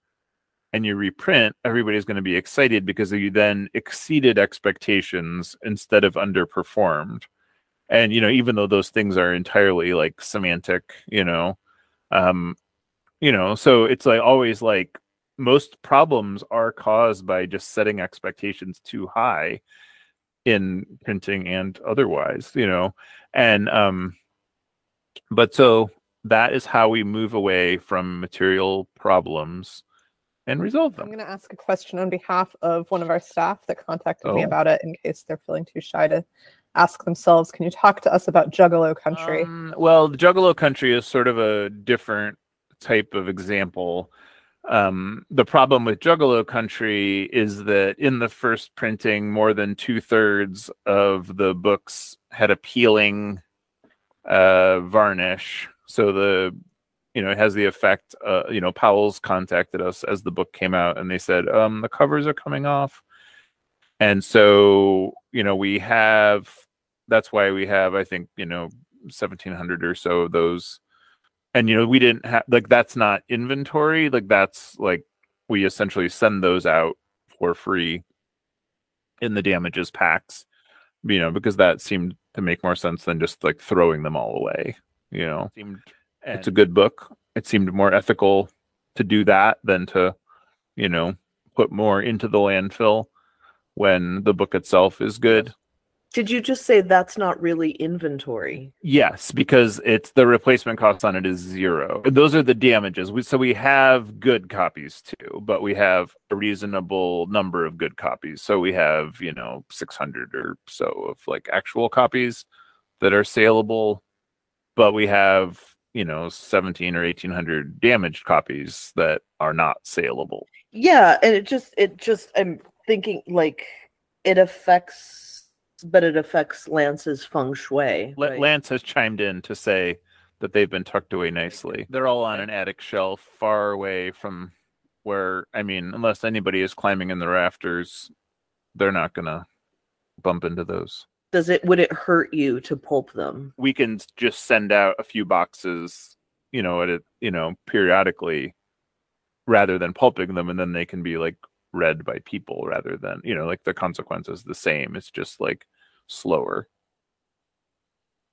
and you reprint, everybody's going to be excited because you then exceeded expectations instead of underperformed. And you know, even though those things are entirely like semantic, you know, um, you know, so it's like always like most problems are caused by just setting expectations too high in printing and otherwise, you know, and um but so that is how we move away from material problems and resolve them. I'm going to ask a question on behalf of one of our staff that contacted Oh. me about it in case they're feeling too shy to ask themselves. Can you talk to us about Juggalo Country? Um, well, the Juggalo Country is sort of a different type of example. Um, the problem with Juggalo Country is that in the first printing, more than two thirds of the books had a peeling uh, varnish. So the you know it has the effect. Uh, you know, Powell's contacted us as the book came out, and they said um, the covers are coming off, and so you know we have. That's why we have, I think, you know, seventeen hundred or so of those, and you know we didn't have like that's not inventory. Like that's like we essentially send those out for free in the damages packs you know because that seemed to make more sense than just like throwing them all away you know seemed it's a good book it seemed more ethical to do that than to, you know, put more into the landfill when the book itself is good. Did you just say that's not really inventory? Yes, because it's the replacement cost on it is zero. Those are the damages. We, so we have good copies too, but we have a reasonable number of good copies. So we have, you know, 600 or so of like actual copies that are saleable, but we have, you know, 17 or 1800 damaged copies that are not saleable. Yeah, and it just it just I'm thinking like it affects but it affects Lance's feng shui. La- right? Lance has chimed in to say that they've been tucked away nicely. They're all on an attic shelf far away from where, I mean, unless anybody is climbing in the rafters, they're not going to bump into those. Does it would it hurt you to pulp them? We can just send out a few boxes, you know, at it, you know, periodically rather than pulping them and then they can be like read by people rather than, you know, like the consequence is the same. It's just like slower.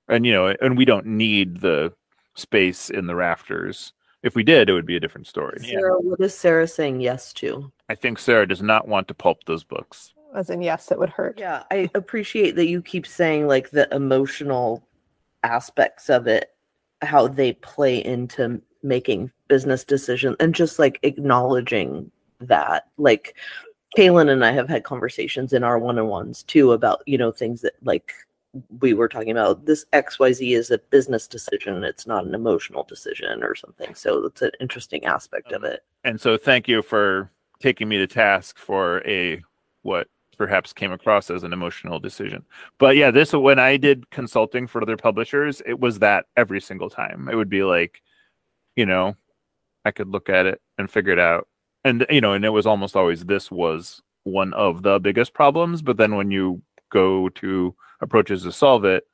And you know, and we don't need the space in the rafters. If we did, it would be a different story. Sarah, what is Sarah saying yes to? I think Sarah does not want to pulp those books. As in, yes, it would hurt. Yeah, I appreciate that you keep saying like the emotional aspects of it, how they play into making business decisions, and just like acknowledging that. Like, Kaylin and I have had conversations in our one on ones too about, you know, things that like we were talking about. This XYZ is a business decision, it's not an emotional decision or something. So that's an interesting aspect of um, it. And so thank you for taking me to task for a what perhaps came across as an emotional decision. But yeah, this when I did consulting for other publishers, it was that every single time. It would be like, you know, I could look at it and figure it out. And you know, and it was almost always this was one of the biggest problems, but then when you go to approaches to solve it,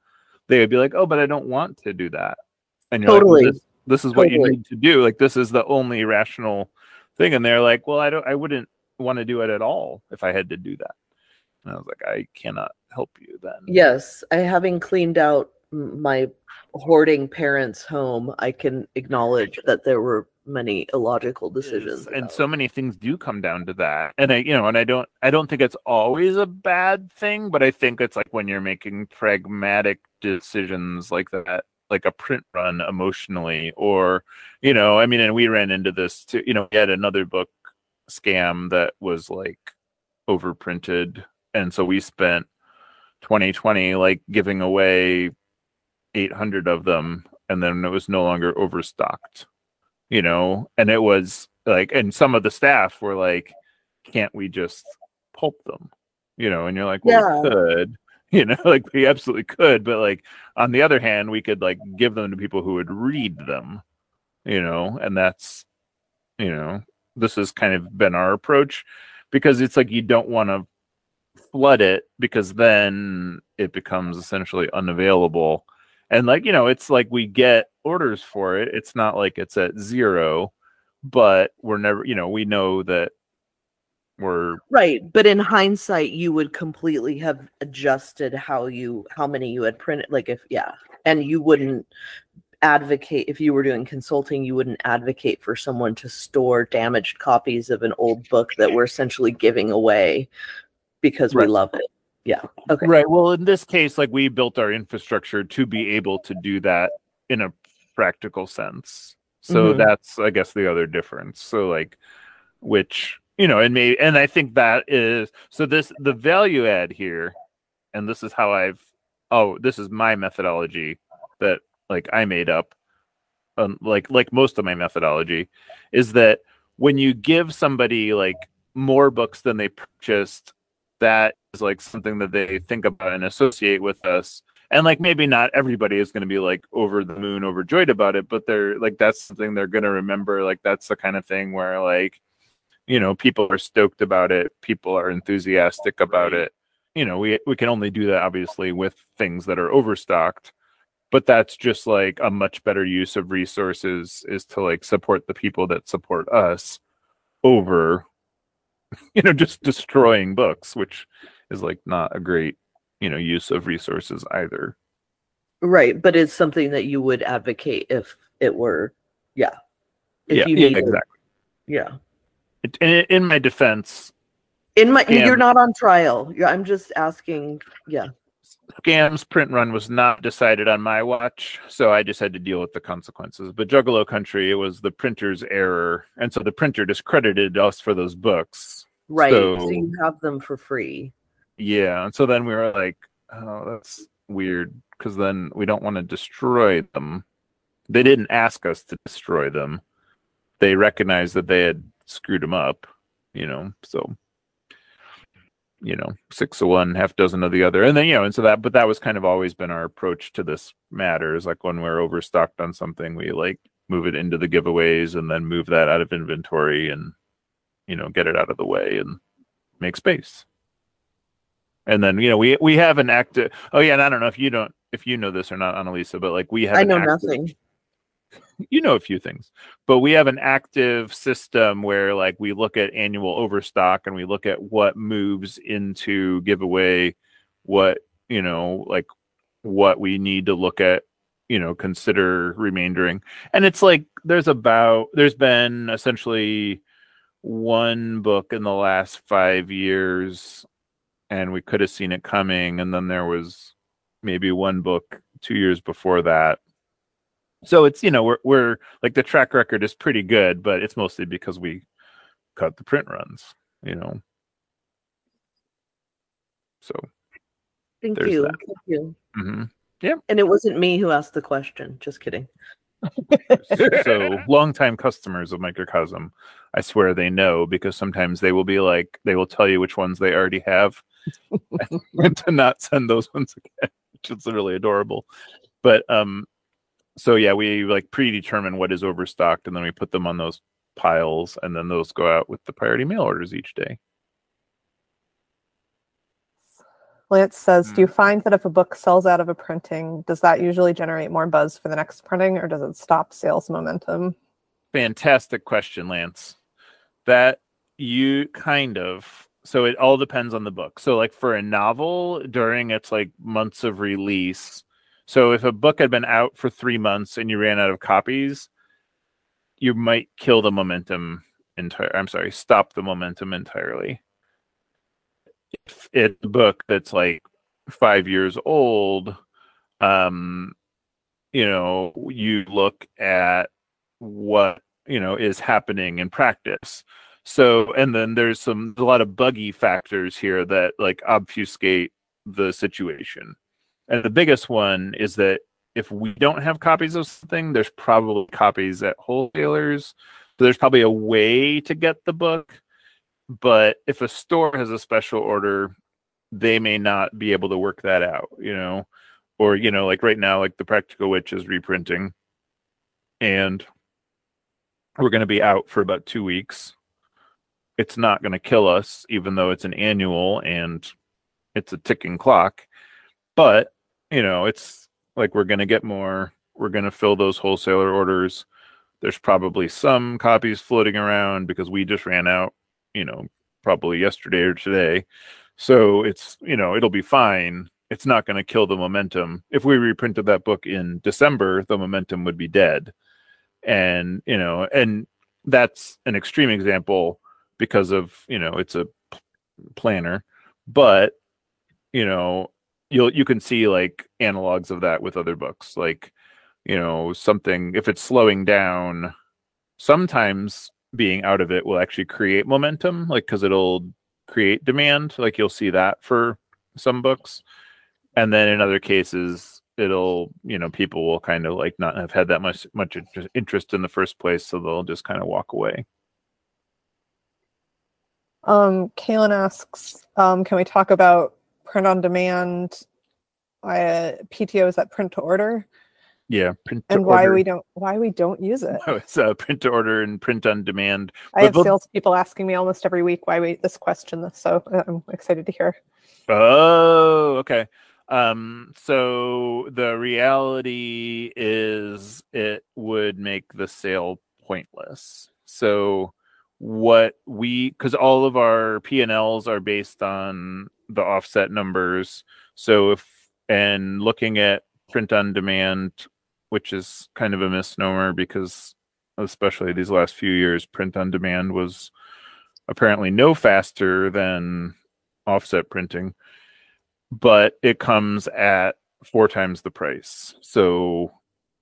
they would be like, "Oh, but I don't want to do that." And you're Totally. like, well, this, this is what you need to do. Like this is the only rational thing and they're like well i don't i wouldn't want to do it at all if i had to do that and i was like i cannot help you then Yes, I having cleaned out my hoarding parents' home, I can acknowledge that there were many illogical decisions. and so many things do come down to that. And i you know and i don't i don't think it's always a bad thing but i think it's like when you're making pragmatic decisions like that like a print run emotionally or you know i mean and we ran into this too you know we had another book scam that was like overprinted. And so we spent 2020 like giving away 800 of them and then it was no longer overstocked you know and it was like and some of the staff were like can't we just pulp them? You know and you're like well we could you know like we absolutely could but like on the other hand we could like give them to people who would read them you know and that's you know this has kind of been our approach because it's like you don't want to flood it because then it becomes essentially unavailable and like you know it's like we get orders for it it's not like it's at zero but we're never you know we know that we're right, but in hindsight, you would completely have adjusted how you how many you had printed. Like if yeah, and you wouldn't advocate if you were doing consulting you wouldn't advocate for someone to store damaged copies of an old book that we're essentially giving away because we love it yeah okay Right. Well, in this case, like we built our infrastructure to be able to do that in a practical sense. So Mhm. that's, I guess, the other difference. So, like, which, you know, and maybe, and I think that is, so this, the value add here, and this is how I've, oh, this is my methodology that, like, I made up, um, like, like most of my methodology is that when you give somebody like more books than they purchased, that is like something that they think about and associate with us. And like maybe not everybody is going to be like over the moon overjoyed about it but they're like that's something they're going to remember like that's the kind of thing where like you know people are stoked about it people are enthusiastic about it. You know we we can only do that obviously with things that are overstocked but that's just like a much better use of resources is to like support the people that support us over you know just destroying books which is like not a great you know use of resources either Right, but it's something that you would advocate if it were, yeah. If yeah, you yeah, exactly Yeah. It, in, in my defense, In my, Yeah. you're not on trial. Yeah, I'm just asking. Yeah. Scam's print run was not decided on my watch, so I just had to deal with the consequences. But Juggalo Country, it was the printer's error, and so the printer discredited us for those books. Right. So, So- you have them for free. Yeah, and so then we were like, "Oh, that's weird," because then we don't want to destroy them. They didn't ask us to destroy them; they recognized that they had screwed them up, you know. So, you know, six of one, half dozen of the other, and then you know, and so that, but that was kind of always been our approach to this matter. Is like when we're overstocked on something, we like move it into the giveaways and then move that out of inventory and you know get it out of the way and make space and then you know we we have an active oh yeah and i don't know if you don't if you know this or not annalisa but like we have I know active- nothing. You know a few things but we have an active system where like we look at annual overstock and we look at what moves into giveaway what you know like what we need to look at you know consider remaindering. And it's like there's about there's been essentially one book in the last five years and we could have seen it coming and then there was maybe one book two years before that so it's you know we're, we're like the track record is pretty good but it's mostly because we cut the print runs you know so Thank you. that. Thank you. mhm. Yeah, and it wasn't me who asked the question. Just kidding. so longtime customers of microcosm i swear they know because sometimes they will be like they will tell you which ones they already have and to not send those ones again which is really adorable but um so yeah we like predetermine what is overstocked and then we put them on those piles and then those go out with the priority mail orders each day Lance says, Hmm. Do you find that if a book sells out of a printing, does that usually generate more buzz for the next printing or does it stop sales momentum? Fantastic question, Lance. That you kind of so it all depends on the book. So like for a novel during its like months of release, so if a book had been out for 3 months and you ran out of copies, you might kill the momentum entire I'm sorry, stop the momentum entirely. If it's a book that's like 5 years old, um you know, you look at what you know is happening in practice so and then there's some a lot of buggy factors here that like obfuscate the situation and the biggest one is that if we don't have copies of something there's probably copies at wholesalers so there's probably a way to get the book but if a store has a special order they may not be able to work that out you know or you know like right now like the practical witch is reprinting and we're going to be out for about two weeks. It's not going to kill us, even though it's an annual and it's a ticking clock. But, you know, it's like we're going to get more. We're going to fill those wholesaler orders. There's probably some copies floating around because we just ran out, you know, probably yesterday or today. So it's, you know, it'll be fine. It's not going to kill the momentum. If we reprinted that book in December, the momentum would be dead and you know and that's an extreme example because of you know it's a planner but you know you'll you can see like analogs of that with other books like you know something if it's slowing down sometimes being out of it will actually create momentum like because it'll create demand like you'll see that for some books. And then in other cases it'll you know people will kind of like not have had that much much interest in the first place so they'll just kind of walk away. Um, Kaylin asks, um, Can we talk about print on demand? Uh, PTOs that print to order yeah print to and why order. we don't why we don't use it. oh, it's uh, print to order and print on demand I have But- but- salespeople asking me almost every week why we this question. So uh, I'm excited to hear. Oh, okay. Um, so the reality is it would make the sale pointless. So what we because all of our P&Ls are based on the offset numbers. So if and looking at print on demand, which is kind of a misnomer because especially these last few years, print on demand was apparently no faster than offset printing, but it comes at four times the price. So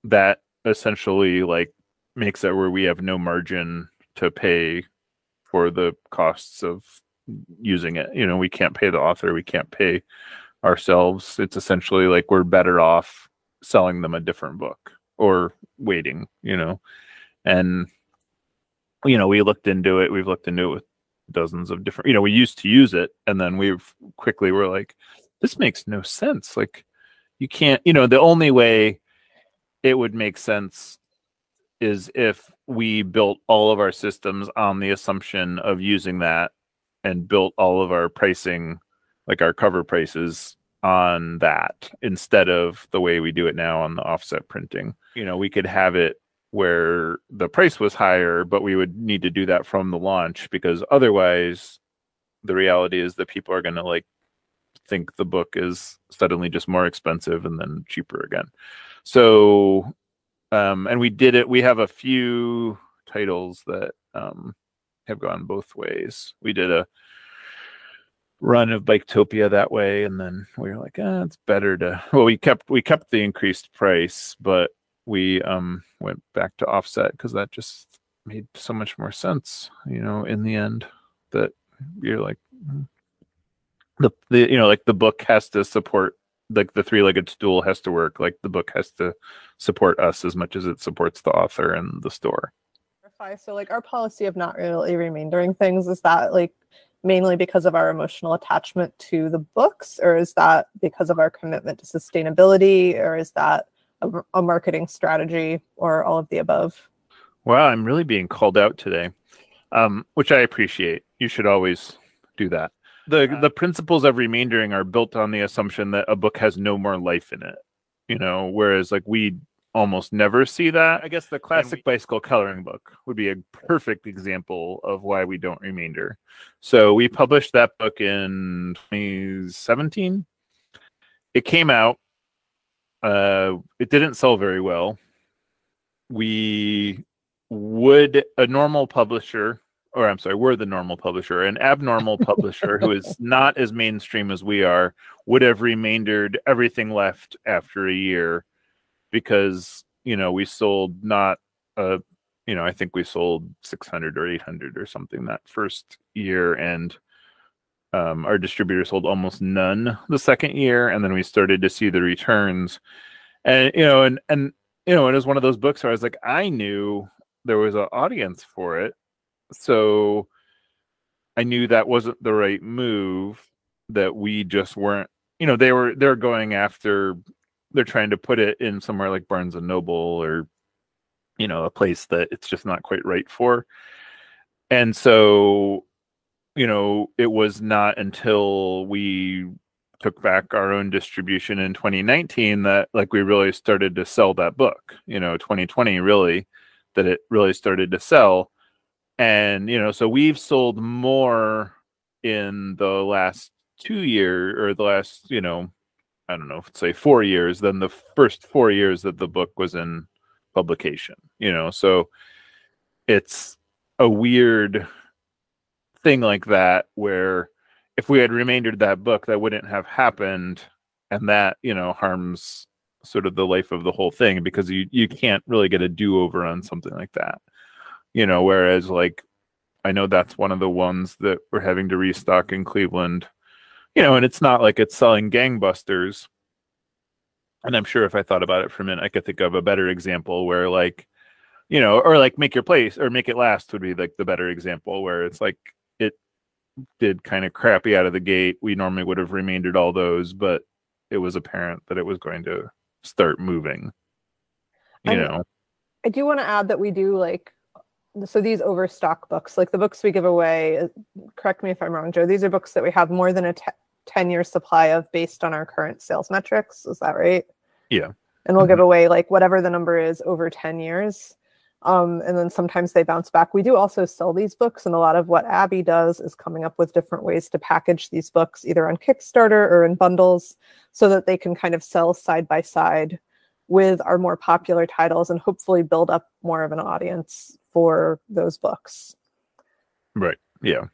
that essentially like makes it where we have no margin to pay for the costs of using it. You know, we can't pay the author, we can't pay ourselves. It's essentially like we're better off selling them a different book or waiting, you know. And you know, we looked into it, we've looked into it with dozens of different, you know, we used to use it and then we've quickly were like this makes no sense. Like you can't, you know, the only way it would make sense is if we built all of our systems on the assumption of using that and built all of our pricing like our cover prices on that instead of the way we do it now on the offset printing. You know, we could have it where the price was higher, but we would need to do that from the launch because otherwise the reality is that people are going to like think the book is suddenly just more expensive and then cheaper again. So um and we did it we have a few titles that um have gone both ways. We did a run of Biketopia that way, and then we were like, ah, it's better to. Well, we kept we kept the increased price, but we um went back to offset because that just made so much more sense. You know, in the end, that you're like hmm. the the you know like the book has to support like the three-legged stool has to work like the book has to support us as much as it supports the author and the store so like our policy of not really remaindering things is that like mainly because of our emotional attachment to the books, or is that because of our commitment to sustainability, or is that a, a marketing strategy, or all of the above? Wow, I'm really being called out today, um, which I appreciate. You should always do that. The the principles of remaindering are built on the assumption that a book has no more life in it. You know, whereas like we almost never see that. I guess the classic we, bicycle coloring book would be a perfect example of why we don't remainder. So we published that book in 2017. It came out. Uh, it didn't sell very well. We would a normal publisher, or I'm sorry, we're the normal publisher. An abnormal publisher who is not as mainstream as we are would have remaindered everything left after a year because you know we sold not a you know i think we sold 600 or 800 or something that first year and um, our distributor sold almost none the second year and then we started to see the returns and you know and and you know it was one of those books where i was like i knew there was an audience for it so i knew that wasn't the right move that we just weren't you know they were they're going after they're trying to put it in somewhere like Barnes and Noble or you know a place that it's just not quite right for. And so you know it was not until we took back our own distribution in 2019 that like we really started to sell that book you know 2020 really that it really started to sell and you know so we've sold more in the last two year or the last you know I don't know, say four years than the first four years that the book was in publication. You know, so it's a weird thing like that where if we had remaindered that book, that wouldn't have happened, and that you know harms sort of the life of the whole thing because you you can't really get a do over on something like that. You know, whereas like I know that's one of the ones that we're having to restock in Cleveland you know, and it's not like it's selling gangbusters. And I'm sure if I thought about it for a minute, I could think of a better example where like, you know, or like make your place or make it last would be like the better example where it's like it did kind of crappy out of the gate. We normally would have remaindered all those, but it was apparent that it was going to start moving. You I, know. I do want to add that we do like so these overstock books, like the books we give away, uh, correct me if I'm wrong, Joe, these are books that we have more than a 10 year supply of based on our current sales metrics. Is that right? Yeah. And we'll mm-hmm. give away like whatever the number is over 10 years. Um, and then sometimes they bounce back. We do also sell these books, and a lot of what Abby does is coming up with different ways to package these books either on Kickstarter or in bundles so that they can kind of sell side by side with our more popular titles and hopefully build up more of an audience for those books. Right. Yeah.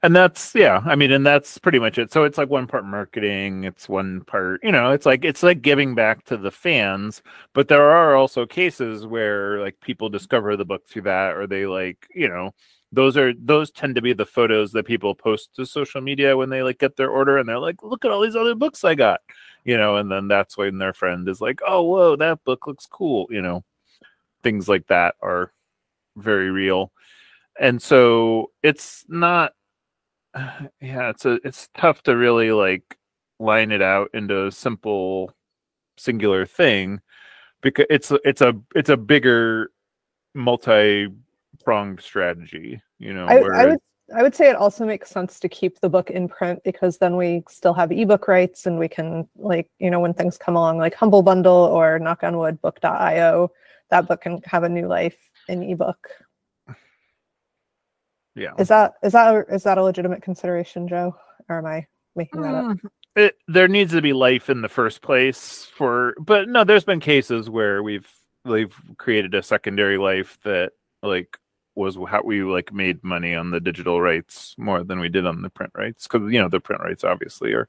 And that's yeah, I mean, and that's pretty much it. So it's like one part marketing, it's one part, you know, it's like it's like giving back to the fans, but there are also cases where like people discover the book through that or they like, you know, those are those tend to be the photos that people post to social media when they like get their order and they're like, look at all these other books I got, you know, and then that's when their friend is like, oh, whoa, that book looks cool, you know. Things like that are very real. And so it's not yeah, it's a it's tough to really like line it out into a simple singular thing because it's it's a it's a bigger multi pronged strategy, you know. I, I would I would say it also makes sense to keep the book in print because then we still have ebook rights and we can like, you know, when things come along like Humble Bundle or knock on wood book.io, that book can have a new life in ebook. Yeah. Is that is that a legitimate consideration, Joe? Or am I making that up? Mm, It, there needs to be life in the first place for, but no, there's been cases where we've we've created a secondary life that like was how we like made money on the digital rights more than we did on the print rights because you know the print rights obviously are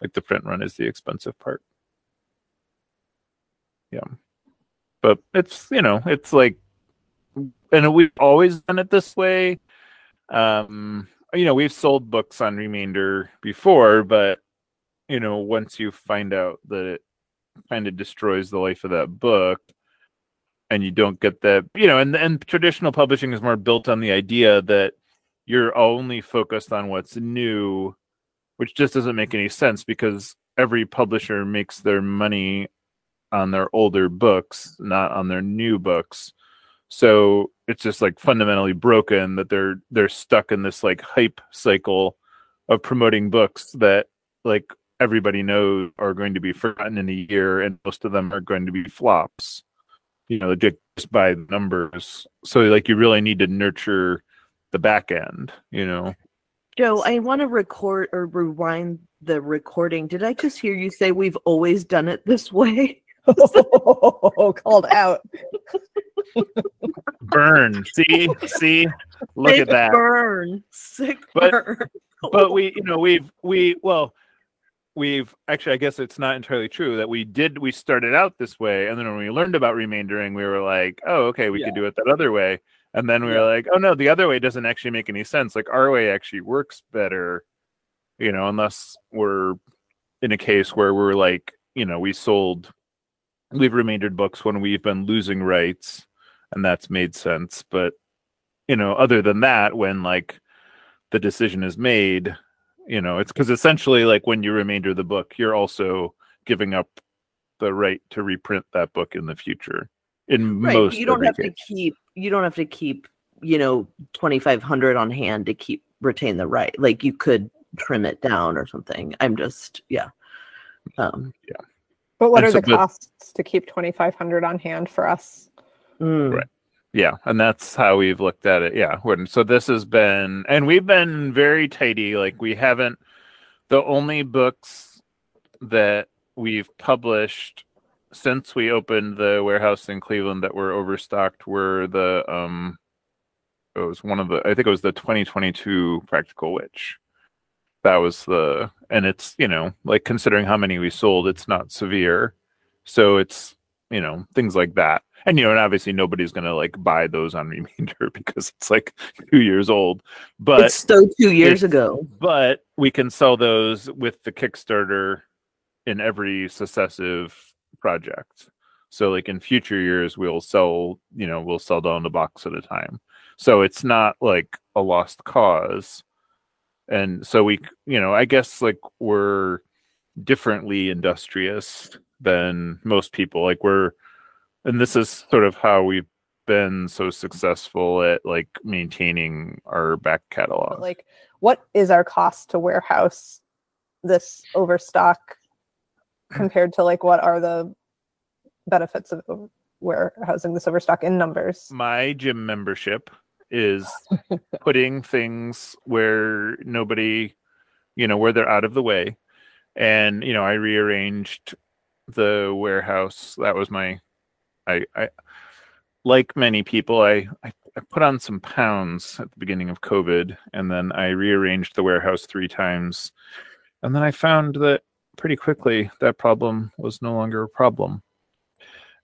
like the print run is the expensive part. Yeah, but it's you know it's like, and we've always done it this way. Um, you know we've sold books on remainder before, but you know once you find out that it kind of destroys the life of that book and you don't get that you know and and traditional publishing is more built on the idea that you're only focused on what's new which just doesn't make any sense because every publisher makes their money on their older books not on their new books. So it's just like fundamentally broken that they're they're stuck in this like hype cycle of promoting books that like everybody knows are going to be forgotten in a year and most of them are going to be flops you know just by numbers so like you really need to nurture the back end you know Joe, I want to record or rewind the recording. Did I just hear you say we've always done it this way? Oh, called out. burn see see look Sick at that burn. Sick But- burn. but we you know we've we well we've actually i guess it's not entirely true that we did we started out this way and then when we learned about remaindering we were like oh okay we could do it that other way. And then we Yeah. were like oh no the other way doesn't actually make any sense. Like our way actually works better you know unless we're in a case where we're like you know we sold we've remaindered books when we've been losing rights and that's made sense. But you know other than that when like the decision is made you know it's because essentially like when you remainder the book you're also giving up the right to reprint that book in the future in Right. most You don't have case. to keep you don't have to keep, you know, twenty five hundred on hand to keep retain the right. Like you could trim it down or something. I'm just yeah. Um yeah But what And are so the the- costs to keep 2500 on hand for us? mm. Right. Yeah and that's how we've looked at it. Yeah so this has been and we've been very tidy like we haven't the only books that we've published since we opened the warehouse in cleveland that were overstocked were the um it was one of the i think it was the 2022 practical witch. That was the and it's you know like considering how many we sold it's not severe. So it's you know things like that. And you know and obviously nobody's gonna like buy those on remainder because it's like two years old. But it's so two years ago. but we can sell those with the kickstarter in every successive project. So like in future years we'll sell you know we'll sell down the box at a time. So it's not like a lost cause. And so we you know i guess like we're differently industrious than most people. Like we're and this is sort of how we've been so successful at like maintaining our back catalog. Like, what is our cost to warehouse this overstock compared to like what are the benefits of warehousing this overstock in numbers? my gym membership is putting things where nobody you know where they're out of the way. And you know i rearranged the warehouse. That was my I I like many people, I, I I put on some pounds at the beginning of COVID and then I rearranged the warehouse three times. And then I found that pretty quickly that problem was no longer a problem.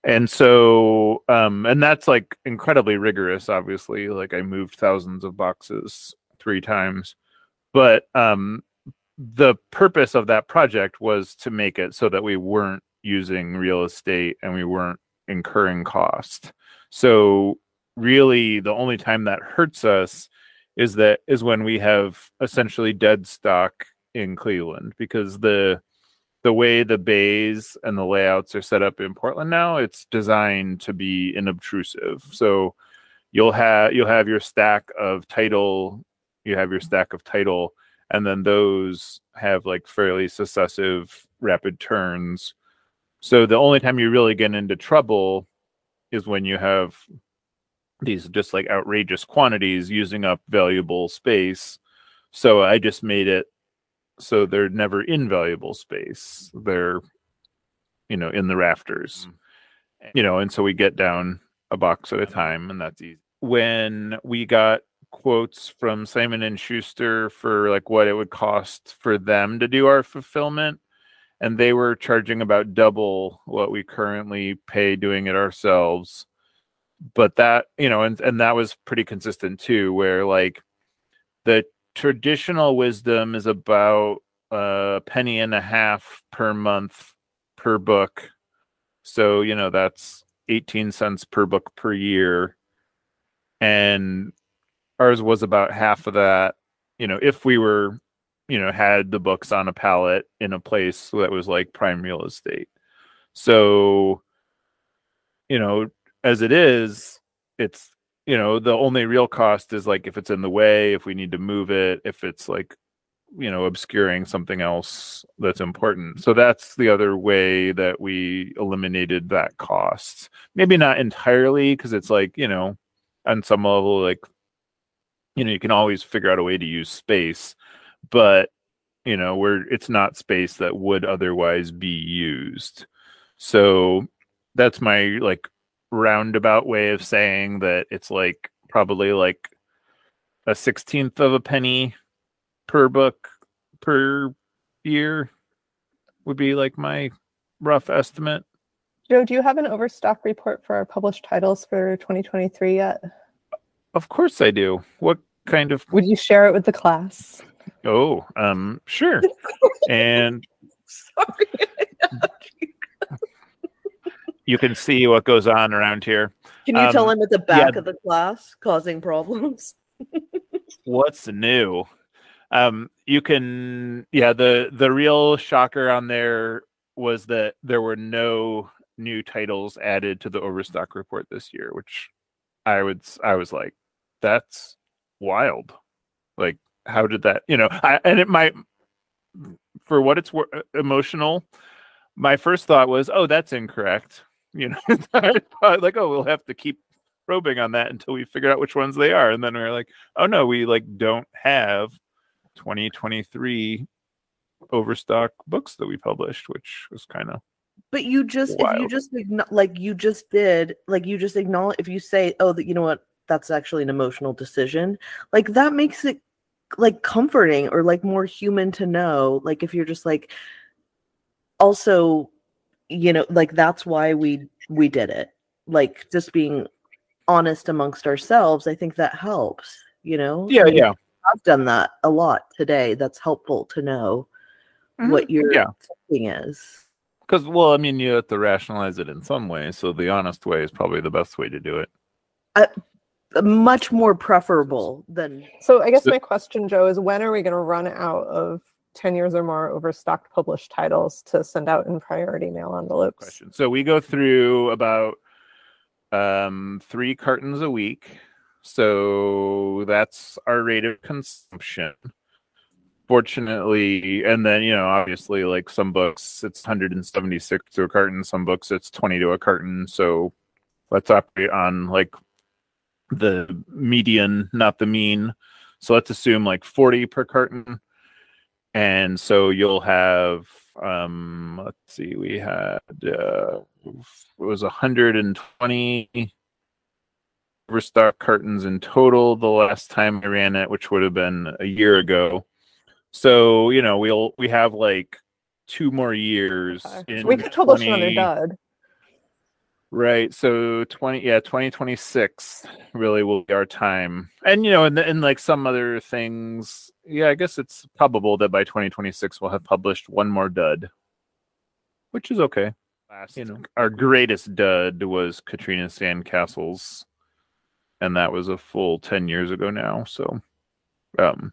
And so, um, and that's like incredibly rigorous, obviously. Like I moved thousands of boxes three times. But um, the purpose of that project was to make it so that we weren't using real estate and we weren't incurring cost. So really the only time that hurts us is that is when we have essentially dead stock in Cleveland because the the way the bays and the layouts are set up in Portland now, it's designed to be inobtrusive. So you'll have you'll have your stack of title, you have your stack of title, and then those have like fairly successive rapid turns. So the only time you really get into trouble is when you have these just like outrageous quantities using up valuable space. So I just made it so they're never in valuable space. They're, you know, in the rafters. Mm. You know, and so we get down a box at a time and that's easy. When we got quotes from Simon and Schuster for like what it would cost for them to do our fulfillment and they were charging about double what we currently pay doing it ourselves. But that you know and and that was pretty consistent too where like the traditional wisdom is about a penny and a half per month per book. So you know that's 18 cents per book per year. And ours was about half of that you know if we were you know had the books on a pallet in a place that was like prime real estate. So you know as it is it's you know the only real cost is like if it's in the way if we need to move it if it's like you know obscuring something else that's important. So that's the other way that we eliminated that cost. Maybe not entirely because it's like you know on some level like you know you can always figure out a way to use space but you know where it's not space that would otherwise be used so that's my like roundabout way of saying that it's like probably like a sixteenth of a penny per book per year would be like my rough estimate. Joe, do you have an overstock report for our published titles for 2023 yet? Of course I do. What kind of Would you share it with the class? Oh, um, sure. and Sorry. you can see what goes on around here. Can you tell Um, him at the back yeah. of the class causing problems? What's new? Um, you can, yeah. The the real shocker on there was that there were no new titles added to the Overstock report this year, which I would I was like, that's wild. Like, how did that? You know, I, and it might, for what it's wor- uh, emotional. My first thought was, oh, that's incorrect. You know, like, oh, we'll have to keep probing on that until we figure out which ones they are, and then we are like, oh no, we like don't have 2023 overstock books that we published, which was kind of But you just if you just like you just did like you just acknowledge if you say oh that you know what that's actually an emotional decision like that makes it like comforting or like more human to know like if you're just like also you know like that's why we we did it like just being honest amongst ourselves i think that helps you know yeah, I mean, yeah, i've done that a lot today that's helpful to know mm-hmm. what your yeah. thinking is Because well, I mean, you have to rationalize it in some way. So the honest way is probably the best way to do it. Much more preferable than So I guess my question, Joe, is when are we going to run out of 10 years or more overstocked published titles to send out in priority mail envelopes? Question. So we go through about um, three cartons a week. So that's our rate of consumption. Fortunately, and then you know, obviously, like some books, it's 176 to a carton. Some books, it's 20 to a carton. So let's operate on like the median, not the mean. So let's assume like 40 per carton. and so you'll have um let's see we had uh it was 120 overstock cartons in total the last time i ran it which would have been a year ago so you know we'll we have like two more years Okay. we could publish 20 another dud. Right. So 20 yeah, 2026 really will be our time. And you know, and and like some other things, yeah, I guess it's probable that by 2026 we'll have published one more dud. Which is okay. Last, you know, our greatest dud was Katrina Sandcastles and that was a full 10 years ago now, so um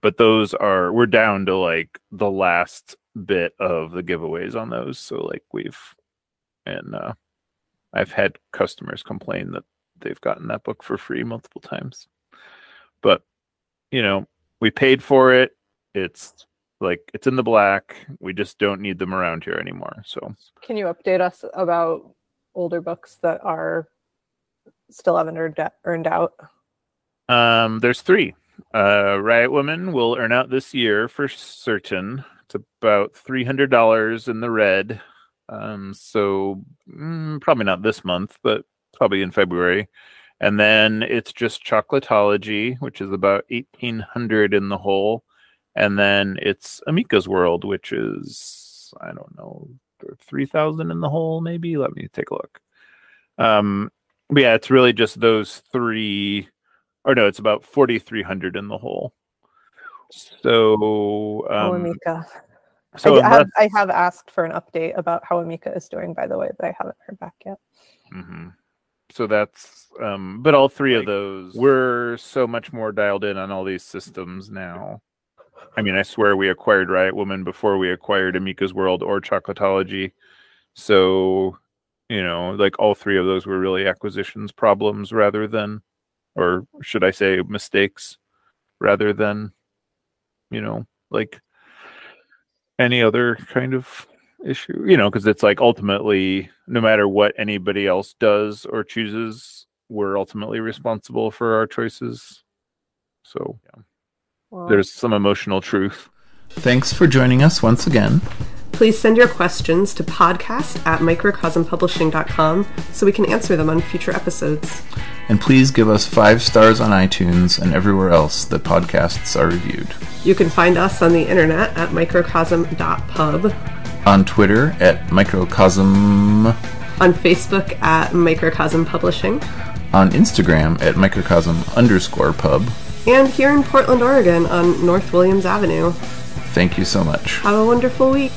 but those are we're down to like the last bit of the giveaways on those. So like we've and uh, I've had customers complain that they've gotten that book for free multiple times. But you know, we paid for it. It's like it's in the black. We just don't need them around here anymore. So Can you update us about older books that are still haven't earned, earned out? um, there's three. Uh, Riot Woman will earn out this year for certain. It's about three hundred dollars in the red. Um, so mm, probably not this month, but probably in February. And then it's just Chocolatology, which is about eighteen hundred in the hole. And then it's Amika's World, which is I don't know three thousand in the hole, maybe. Let me take a look. Um, but yeah, it's really just those three or no, it's about forty three hundred in the hole. So, oh, um, Amika. So I, have, I have asked for an update about how Amika is doing, by the way, but I haven't heard back yet. hmm So that's, um, but all three of those, we're so much more dialed in on all these systems now. I mean, I swear we acquired Riot Woman before we acquired Amika's World or Chocolatology. So, you know, like all three of those were really acquisitions problems rather than, or should I say, mistakes rather than, you know, like any other kind of issue, you know, because it's like ultimately, no matter what anybody else does or chooses, we're ultimately responsible for our choices. So yeah, Well, there's some emotional truth. Thanks for joining us once again. Please send your questions to podcast at microcosmpublishing.com so we can answer them on future episodes. And please give us five stars on iTunes and everywhere else that podcasts are reviewed. You can find us on the internet at microcosm.pub, On Twitter at microcosm, on Facebook at Microcosm Publishing, on Instagram at microcosm underscore pub. and here in Portland, Oregon on North Williams Avenue. Thank you so much. Have a wonderful week.